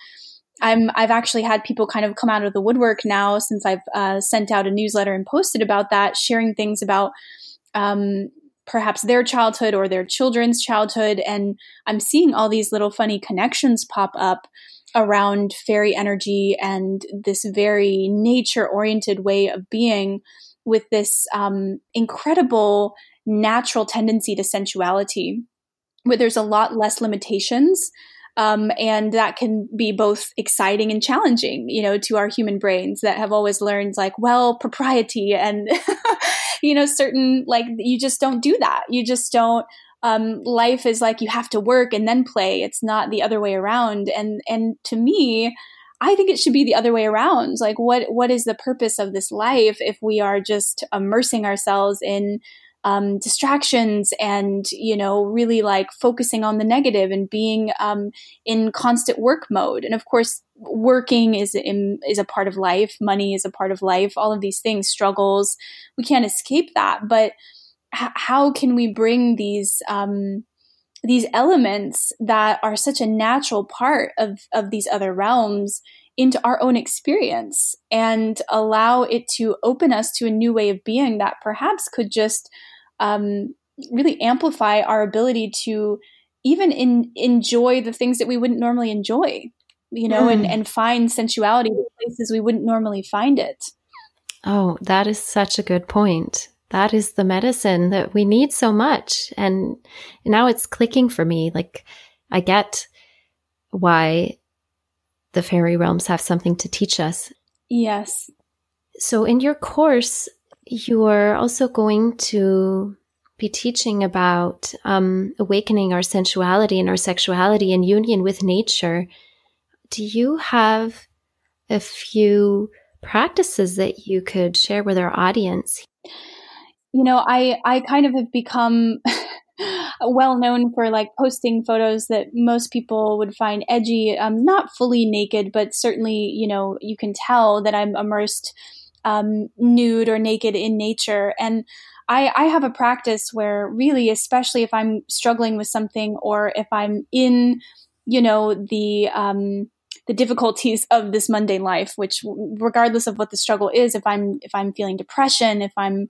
I'm I've actually had people kind of come out of the woodwork now since I've uh, sent out a newsletter and posted about that, sharing things about um, perhaps their childhood or their children's childhood, and I'm seeing all these little funny connections pop up around fairy energy and this very nature oriented way of being with this um, incredible natural tendency to sensuality where there's a lot less limitations um, and that can be both exciting and challenging, you know, to our human brains that have always learned like, well, propriety and, you know, certain, like, you just don't do that. You just don't, um, life is like you have to work and then play. It's not the other way around. And, and to me, I think it should be the other way around. Like, what, what is the purpose of this life if we are just immersing ourselves in, um, distractions and you know really like focusing on the negative and being um, in constant work mode. And of course working is in, is a part of life. Money is a part of life. All of these things struggles we can't escape that. But h- how can we bring these um, these elements that are such a natural part of of these other realms into our own experience and allow it to open us to a new way of being that perhaps could just um, really amplify our ability to even in, enjoy the things that we wouldn't normally enjoy, you know, mm. and, and find sensuality in places we wouldn't normally find it. Oh, that is such a good point. That is the medicine that we need so much. And now it's clicking for me. Like, I get why the fairy realms have something to teach us. Yes. So, in your course, you're also going to be teaching about um, awakening our sensuality and our sexuality in union with nature. Do you have a few practices that you could share with our audience? You know, I I kind of have become well known for like posting photos that most people would find edgy. I'm not fully naked, but certainly, you know, you can tell that I'm immersed um, nude or naked in nature. And I, I have a practice where really, especially if I'm struggling with something or if I'm in, you know, the, um, the difficulties of this mundane life, which regardless of what the struggle is, if I'm, if I'm feeling depression, if I'm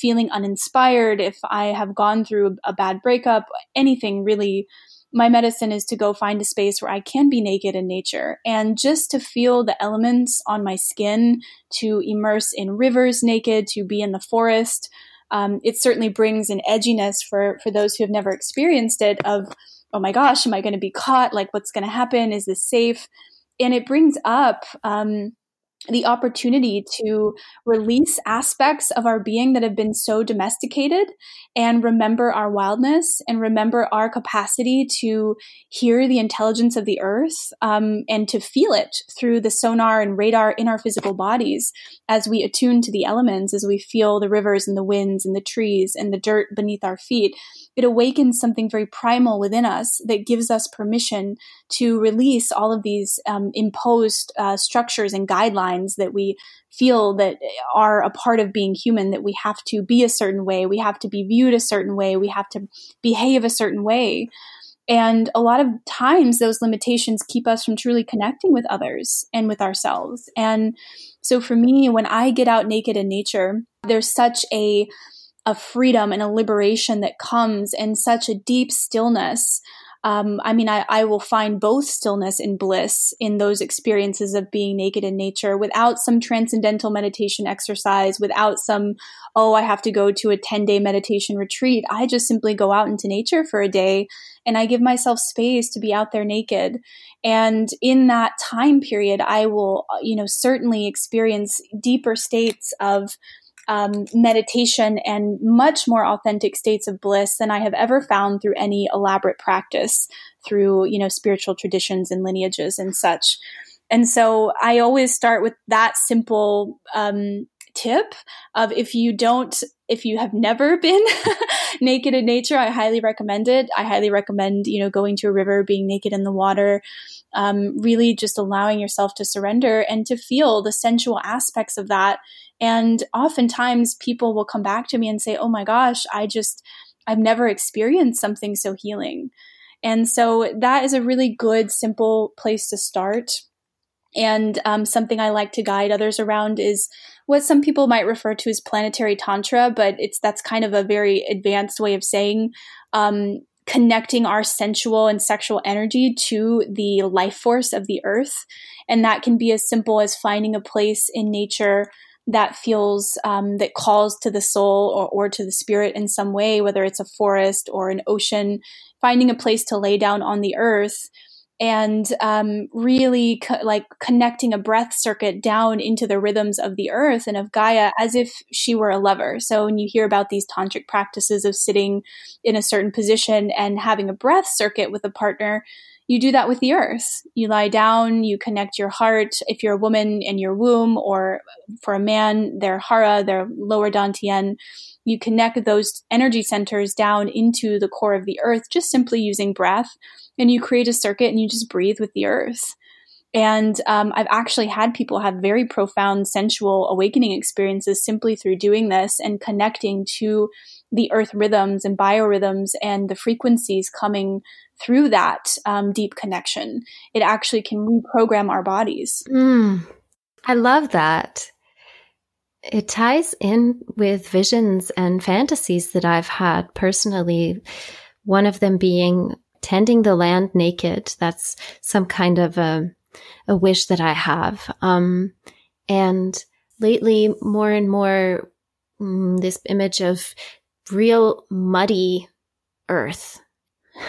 feeling uninspired, if I have gone through a bad breakup, anything really, my medicine is to go find a space where I can be naked in nature and just to feel the elements on my skin, to immerse in rivers naked, to be in the forest. Um, it certainly brings an edginess for, for those who have never experienced it of, oh my gosh, am I going to be caught? Like, what's going to happen? Is this safe? And it brings up, um, the opportunity to release aspects of our being that have been so domesticated and remember our wildness and remember our capacity to hear the intelligence of the earth um, and to feel it through the sonar and radar in our physical bodies as we attune to the elements, as we feel the rivers and the winds and the trees and the dirt beneath our feet. It awakens something very primal within us that gives us permission to release all of these um, imposed uh, structures and guidelines that we feel that are a part of being human that we have to be a certain way we have to be viewed a certain way we have to behave a certain way. And a lot of times those limitations keep us from truly connecting with others and with ourselves. And so for me when i get out naked in nature there's such a a freedom and a liberation that comes and such a deep stillness um, I mean, I, I will find both stillness and bliss in those experiences of being naked in nature without some transcendental meditation exercise, without some, oh, I have to go to a 10 day meditation retreat. I just simply go out into nature for a day and I give myself space to be out there naked. And in that time period, I will, you know, certainly experience deeper states of um, meditation and much more authentic states of bliss than I have ever found through any elaborate practice through, you know, spiritual traditions and lineages and such. And so I always start with that simple um, tip of if you don't if you have never been naked in nature i highly recommend it i highly recommend you know going to a river being naked in the water um, really just allowing yourself to surrender and to feel the sensual aspects of that and oftentimes people will come back to me and say, Oh my gosh, I just, I've never experienced something so healing. And so that is a really good, simple place to start. And um, something I like to guide others around is what some people might refer to as planetary tantra, but it's that's kind of a very advanced way of saying um, connecting our sensual and sexual energy to the life force of the earth. And that can be as simple as finding a place in nature that feels um, that calls to the soul or, or to the spirit in some way, whether it's a forest or an ocean, finding a place to lay down on the earth and um, really co- like connecting a breath circuit down into the rhythms of the earth and of Gaia as if she were a lover. So when you hear about these tantric practices of sitting in a certain position and having a breath circuit with a partner, you do that with the earth. You lie down, you connect your heart. If you're a woman in your womb, or for a man, their hara, their lower dantian, you connect those energy centers down into the core of the earth just simply using breath. And you create a circuit and you just breathe with the earth. And um, I've actually had people have very profound sensual awakening experiences simply through doing this and connecting to the earth rhythms and biorhythms and the frequencies coming through that um, deep connection. It actually can reprogram our bodies. Mm, I love that. It ties in with visions and fantasies that I've had personally. One of them being tending the land naked. That's some kind of a, a wish that I have. Um, and lately, more and more, mm, this image of real muddy earth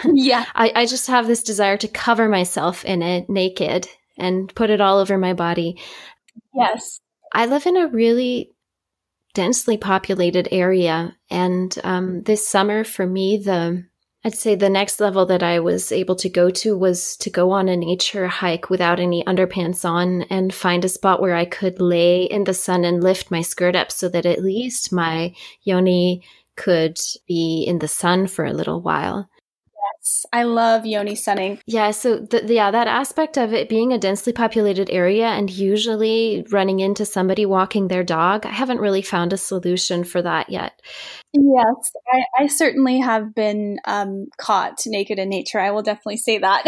yeah. I, I just have this desire to cover myself in it naked and put it all over my body. Yes. I live in a really densely populated area. And um, this summer, for me, the I'd say the next level that I was able to go to was to go on a nature hike without any underpants on and find a spot where I could lay in the sun and lift my skirt up so that at least my yoni could be in the sun for a little while. Yes, I love yoni sunning. Yeah, so the, yeah, that aspect of it being a densely populated area and usually running into somebody walking their dog, I haven't really found a solution for that yet. Yes, I, I certainly have been um, caught naked in nature. I will definitely say that.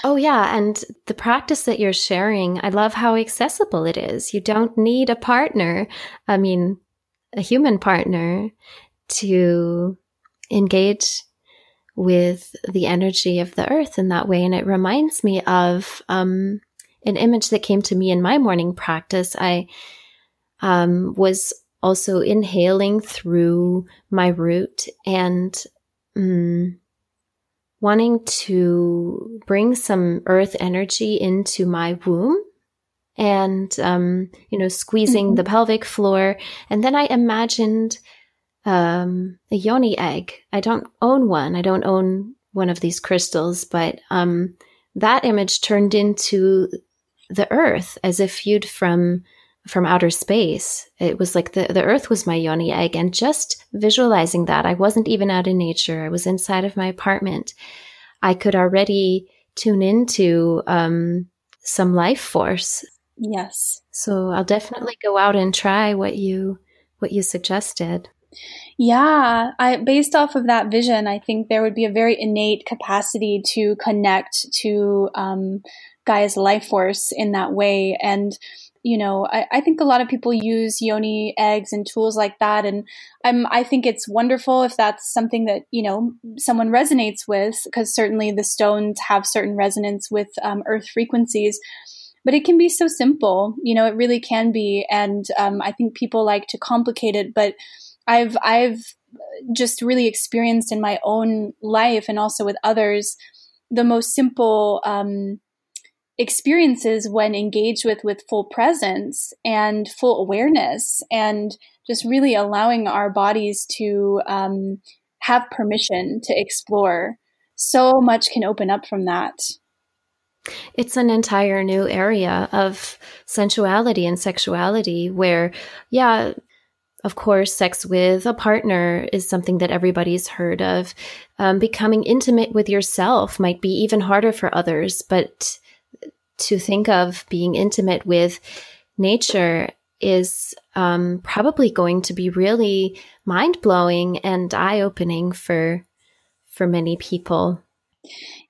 oh, yeah. And the practice that you're sharing, I love how accessible it is. You don't need a partner, I mean, a human partner, to engage with the energy of the earth in that way. And it reminds me of um, an image that came to me in my morning practice. I um, was also inhaling through my root and um, wanting to bring some earth energy into my womb and, um, you know, squeezing mm-hmm. the pelvic floor. And then I imagined um, a yoni egg. I don't own one. I don't own one of these crystals, but um, that image turned into the earth as if viewed from from outer space. It was like the, the earth was my yoni egg. And just visualizing that, I wasn't even out in nature. I was inside of my apartment. I could already tune into um, some life force. Yes. So I'll definitely go out and try what you what you suggested. Yeah, I based off of that vision, I think there would be a very innate capacity to connect to um, Gaia's life force in that way, and you know, I, I, think a lot of people use yoni eggs and tools like that, and I'm I think it's wonderful if that's something that you know someone resonates with, because certainly the stones have certain resonance with um, earth frequencies. But it can be so simple, you know, it really can be, and um, I think people like to complicate it, but I've I've just really experienced in my own life and also with others the most simple um, experiences when engaged with with full presence and full awareness and just really allowing our bodies to um, have permission to explore. So much can open up from that. It's an entire new area of sensuality and sexuality where yeah of course, sex with a partner is something that everybody's heard of. Um, becoming intimate with yourself might be even harder for others, but to think of being intimate with nature is um, probably going to be really mind blowing and eye opening for for many people.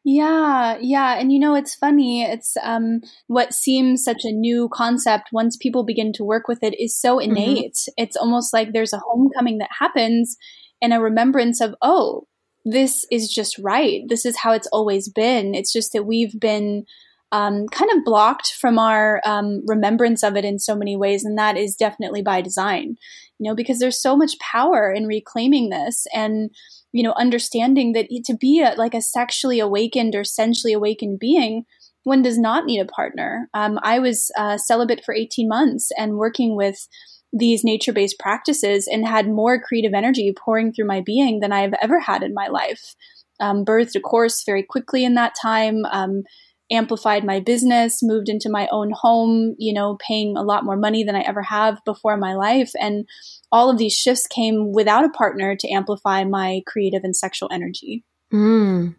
Yeah, yeah. And you know, it's funny. It's um, what seems such a new concept once people begin to work with it is so mm-hmm. innate. Mm-hmm. It's almost like there's a homecoming that happens and a remembrance of, oh, this is just right. This is how it's always been. It's just that we've been um, kind of blocked from our um, remembrance of it in so many ways. And that is definitely by design, you know, because there's so much power in reclaiming this. And, you know, understanding that to be a, like a sexually awakened or sensually awakened being, one does not need a partner. Um, I was uh, celibate for 18 months and working with these nature based practices and had more creative energy pouring through my being than I've ever had in my life. Um, birthed a course very quickly in that time. Um, amplified my business, moved into my own home, you know, paying a lot more money than I ever have before in my life. And all of these shifts came without a partner to amplify my creative and sexual energy. Mm.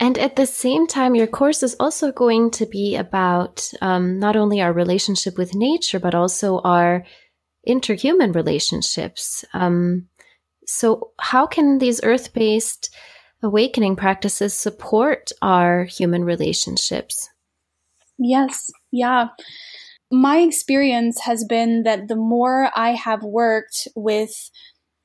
And at the same time, your course is also going to be about um, not only our relationship with nature, but also our interhuman relationships. Um, so, how can these earth based awakening practices support our human relationships? Yes, yeah. My experience has been that the more I have worked with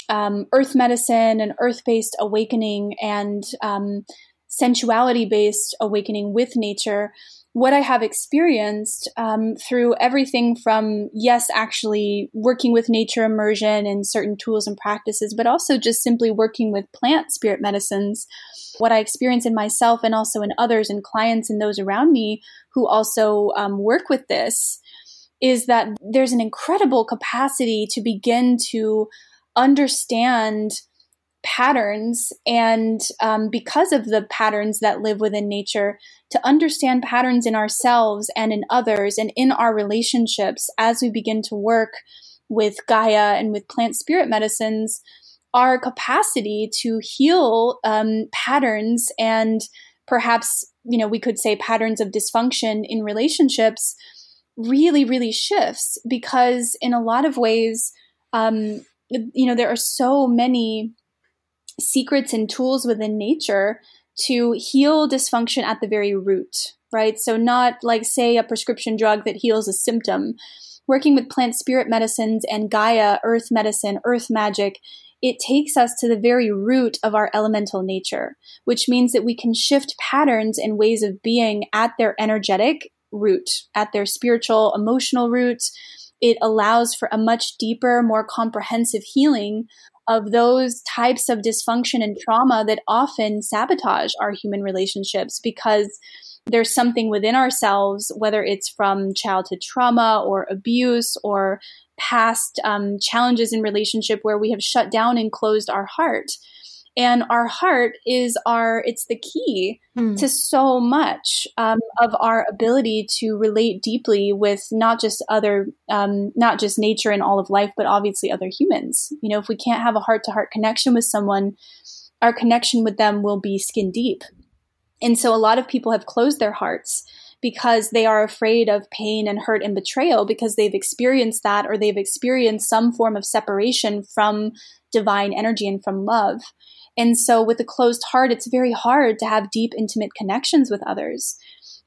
um, earth medicine and earth based awakening and um, sensuality based awakening with nature, what I have experienced um, through everything from, yes, actually working with nature immersion and certain tools and practices, but also just simply working with plant spirit medicines. What I experience in myself and also in others and clients and those around me who also um, work with this is that there's an incredible capacity to begin to understand patterns and um, because of the patterns that live within nature to understand patterns in ourselves and in others and in our relationships as we begin to work with gaia and with plant spirit medicines our capacity to heal um, patterns and perhaps you know we could say patterns of dysfunction in relationships really really shifts because in a lot of ways um, you know there are so many secrets and tools within nature to heal dysfunction at the very root, right? So, not like, say, a prescription drug that heals a symptom. Working with plant spirit medicines and Gaia, earth medicine, earth magic, it takes us to the very root of our elemental nature, which means that we can shift patterns and ways of being at their energetic root, at their spiritual, emotional root. It allows for a much deeper, more comprehensive healing of those types of dysfunction and trauma that often sabotage our human relationships because there's something within ourselves, whether it's from childhood trauma or abuse or past um, challenges in relationship where we have shut down and closed our heart and our heart is our it's the key mm. to so much um, of our ability to relate deeply with not just other um, not just nature and all of life but obviously other humans you know if we can't have a heart to heart connection with someone our connection with them will be skin deep and so a lot of people have closed their hearts because they are afraid of pain and hurt and betrayal because they've experienced that or they've experienced some form of separation from divine energy and from love. And so with a closed heart, it's very hard to have deep, intimate connections with others.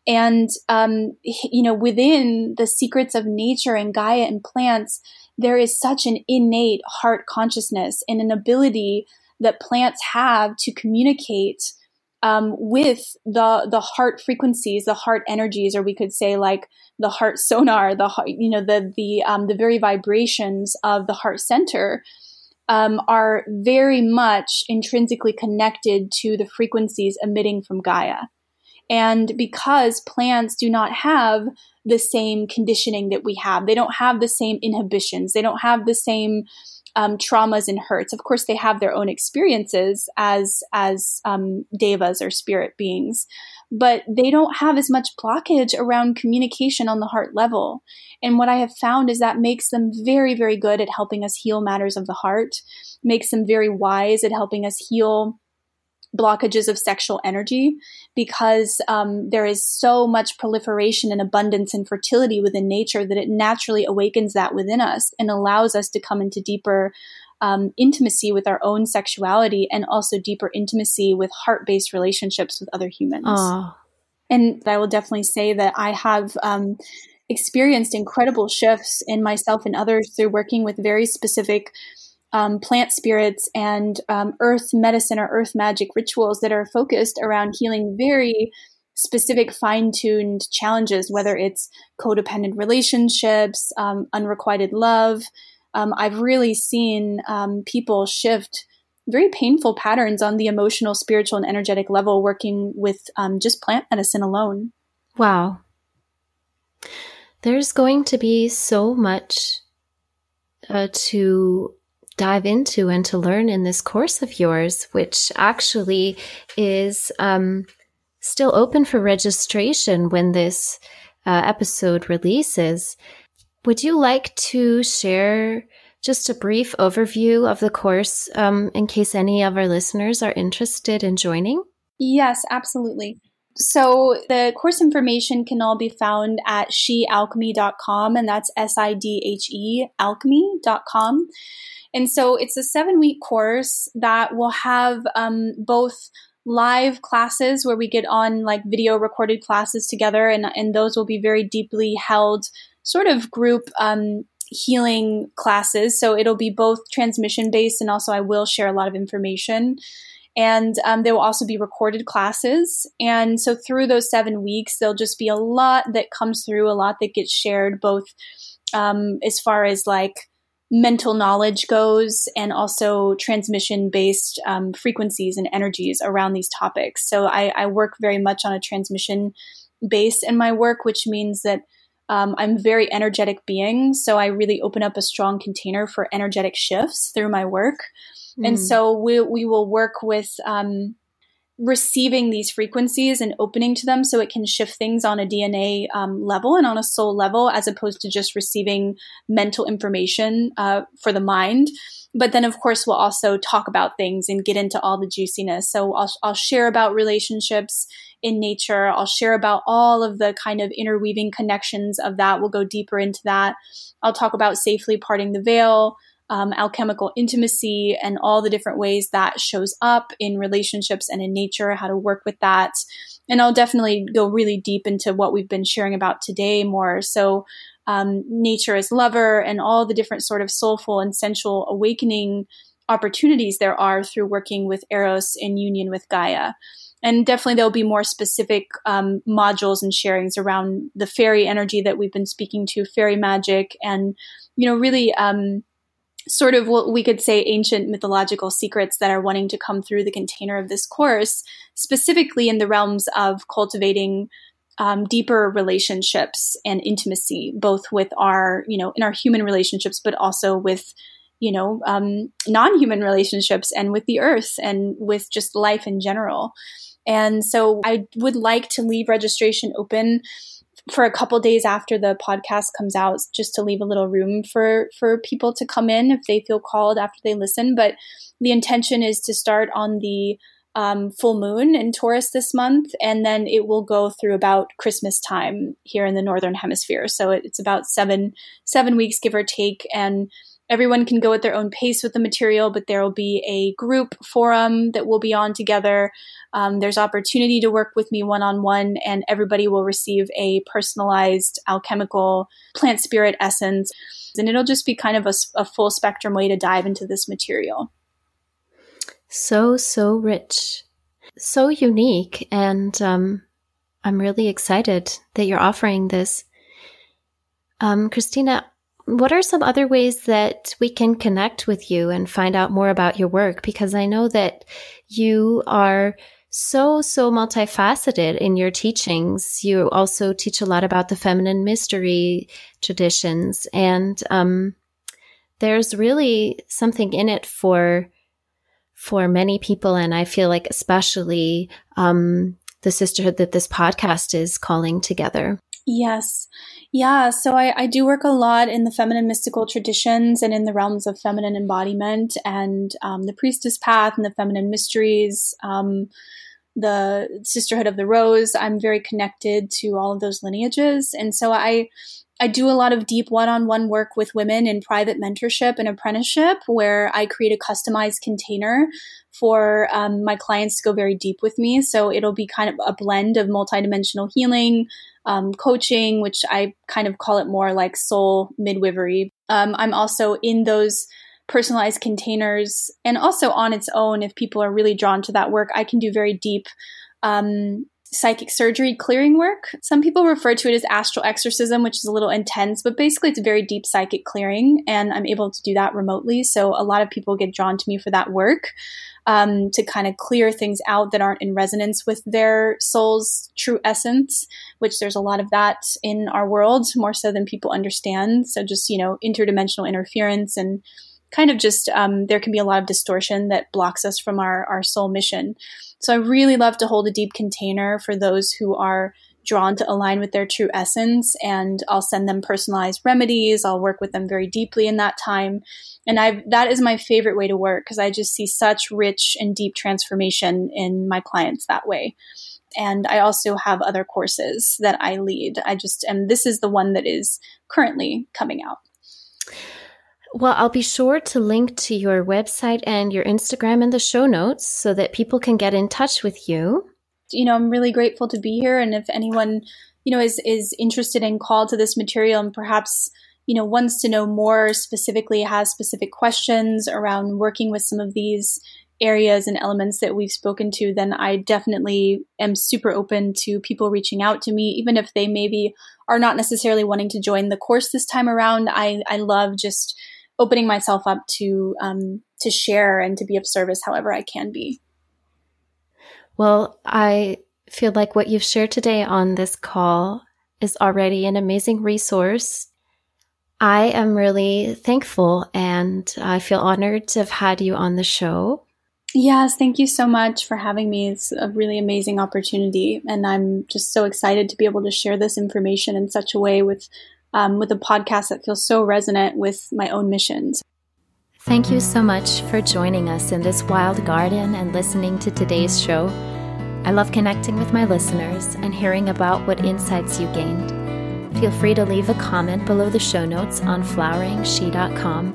And, um, you know, within the secrets of nature and Gaia and plants, there is such an innate heart consciousness and an ability that plants have to communicate um, with the the heart frequencies, the heart energies, or we could say like the heart sonar, the heart, you know the the um, the very vibrations of the heart center um, are very much intrinsically connected to the frequencies emitting from Gaia. And because plants do not have the same conditioning that we have, they don't have the same inhibitions, they don't have the same um, traumas and hurts. Of course, they have their own experiences as as um, devas or spirit beings, but they don't have as much blockage around communication on the heart level. And what I have found is that makes them very, very good at helping us heal matters of the heart, makes them very wise at helping us heal blockages of sexual energy because um, there is so much proliferation and abundance and fertility within nature that it naturally awakens that within us and allows us to come into deeper um, intimacy with our own sexuality and also deeper intimacy with heart based relationships with other humans. Aww. And I will definitely say that I have um, experienced incredible shifts in myself and others through working with very specific um, plant spirits and um, earth medicine or earth magic rituals that are focused around healing very specific fine tuned challenges, whether it's codependent relationships, um, unrequited love, um, I've really seen um, people shift very painful patterns on the emotional, spiritual, and energetic level working with um, just plant medicine alone. Wow. There's going to be so much uh, to dive into and to learn in this course of yours, which actually is um, still open for registration when this uh, episode releases. Would you like to share just a brief overview of the course um, in case any of our listeners are interested in joining? Yes, absolutely. So the course information can all be found at sidhealchemy.com, and that's S I D H E alchemy.com. And so it's a seven week course that will have um, both live classes where we get on like video recorded classes together, and, and those will be very deeply held sort of group um, healing classes. So it'll be both transmission based and also I will share a lot of information. And um, there will also be recorded classes. And so through those seven weeks, there'll just be a lot that comes through, a lot that gets shared, both um, as far as like mental knowledge goes and also transmission based um, frequencies and energies around these topics. So I, I work very much on a transmission base in my work, which means that um, I'm very energetic being, so I really open up a strong container for energetic shifts through my work. Mm. And so we, we will work with um, receiving these frequencies and opening to them so it can shift things on a DNA um, level and on a soul level, as opposed to just receiving mental information uh, for the mind. But then, of course, we'll also talk about things and get into all the juiciness. So I'll, I'll share about relationships in nature. I'll share about all of the kind of interweaving connections of that. We'll go deeper into that. I'll talk about safely parting the veil, um, alchemical intimacy, and all the different ways that shows up in relationships and in nature, how to work with that. And I'll definitely go really deep into what we've been sharing about today more. So, um, nature as lover and all the different sort of soulful and sensual awakening opportunities there are through working with Eros in union with Gaia and definitely there'll be more specific um, modules and sharings around the fairy energy that we've been speaking to, fairy magic, and you know, really um, sort of what we could say ancient mythological secrets that are wanting to come through the container of this course, specifically in the realms of cultivating um, deeper relationships and intimacy, both with our, you know, in our human relationships, but also with, you know, um, non human relationships and with the earth and with just life in general. And so I would like to leave registration open for a couple days after the podcast comes out just to leave a little room for for people to come in if they feel called after they listen but the intention is to start on the um, full moon in Taurus this month, and then it will go through about Christmas time here in the northern hemisphere. So it, it's about seven seven weeks, give or take, and everyone can go at their own pace with the material. But there will be a group forum that we'll be on together. Um, there's opportunity to work with me one on one, and everybody will receive a personalized alchemical plant spirit essence, and it'll just be kind of a, a full spectrum way to dive into this material so, so rich, so unique. And um, I'm really excited that you're offering this. Um, Christina, what are some other ways that we can connect with you and find out more about your work? Because I know that you are so, so multifaceted in your teachings. You also teach a lot about the feminine mystery traditions. And um, there's really something in it for for many people. And I feel like, especially um, the sisterhood that this podcast is calling together. Yes. Yeah. So I, I do work a lot in the feminine mystical traditions and in the realms of feminine embodiment and um, the priestess path and the feminine mysteries. Um, the sisterhood of the rose i'm very connected to all of those lineages and so i I do a lot of deep one on one work with women in private mentorship and apprenticeship where I create a customized container for um, my clients to go very deep with me. So it'll be kind of a blend of multidimensional healing, um, coaching, which I kind of call it more like soul midwifery. Um, I'm also in those personalized containers and also on its own, if people are really drawn to that work, I can do very deep um, psychic surgery clearing work. Some people refer to it as astral exorcism, which is a little intense, but basically it's very deep psychic clearing, and I'm able to do that remotely. So a lot of people get drawn to me for that work. Um, to kind of clear things out that aren't in resonance with their soul's true essence, which there's a lot of that in our world, more so than people understand. So, just, you know, interdimensional interference and kind of just um, there can be a lot of distortion that blocks us from our, our soul mission. So I really love to hold a deep container for those who are drawn to align with their true essence and I'll send them personalized remedies. I'll work with them very deeply in that time. And I that is my favorite way to work because I just see such rich and deep transformation in my clients that way. And I also have other courses that I lead. I just and this is the one that is currently coming out. Well, I'll be sure to link to your website and your Instagram in the show notes so that people can get in touch with you. You know, I'm really grateful to be here. And if anyone, you know, is, is interested and called to this material and perhaps, you know, wants to know more specifically, has specific questions around working with some of these areas and elements that we've spoken to, then I definitely am super open to people reaching out to me, even if they maybe are not necessarily wanting to join the course this time around. I, I love just opening myself up to um, to share and to be of service however I can be. Well, I feel like what you've shared today on this call is already an amazing resource. I am really thankful and I feel honored to have had you on the show. Yes, thank you so much for having me. It's a really amazing opportunity, and I'm just so excited to be able to share this information in such a way with um, with a podcast that feels so resonant with my own missions. Thank you so much for joining us in this wild garden and listening to today's show. I love connecting with my listeners and hearing about what insights you gained. Feel free to leave a comment below the show notes on floweringshe.com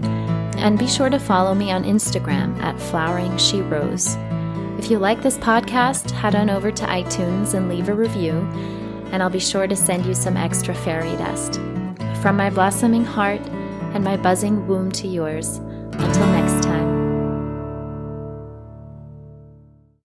and be sure to follow me on Instagram at floweringsherose. If you like this podcast, head on over to iTunes and leave a review, and I'll be sure to send you some extra fairy dust. From my blossoming heart and my buzzing womb to yours, until uh,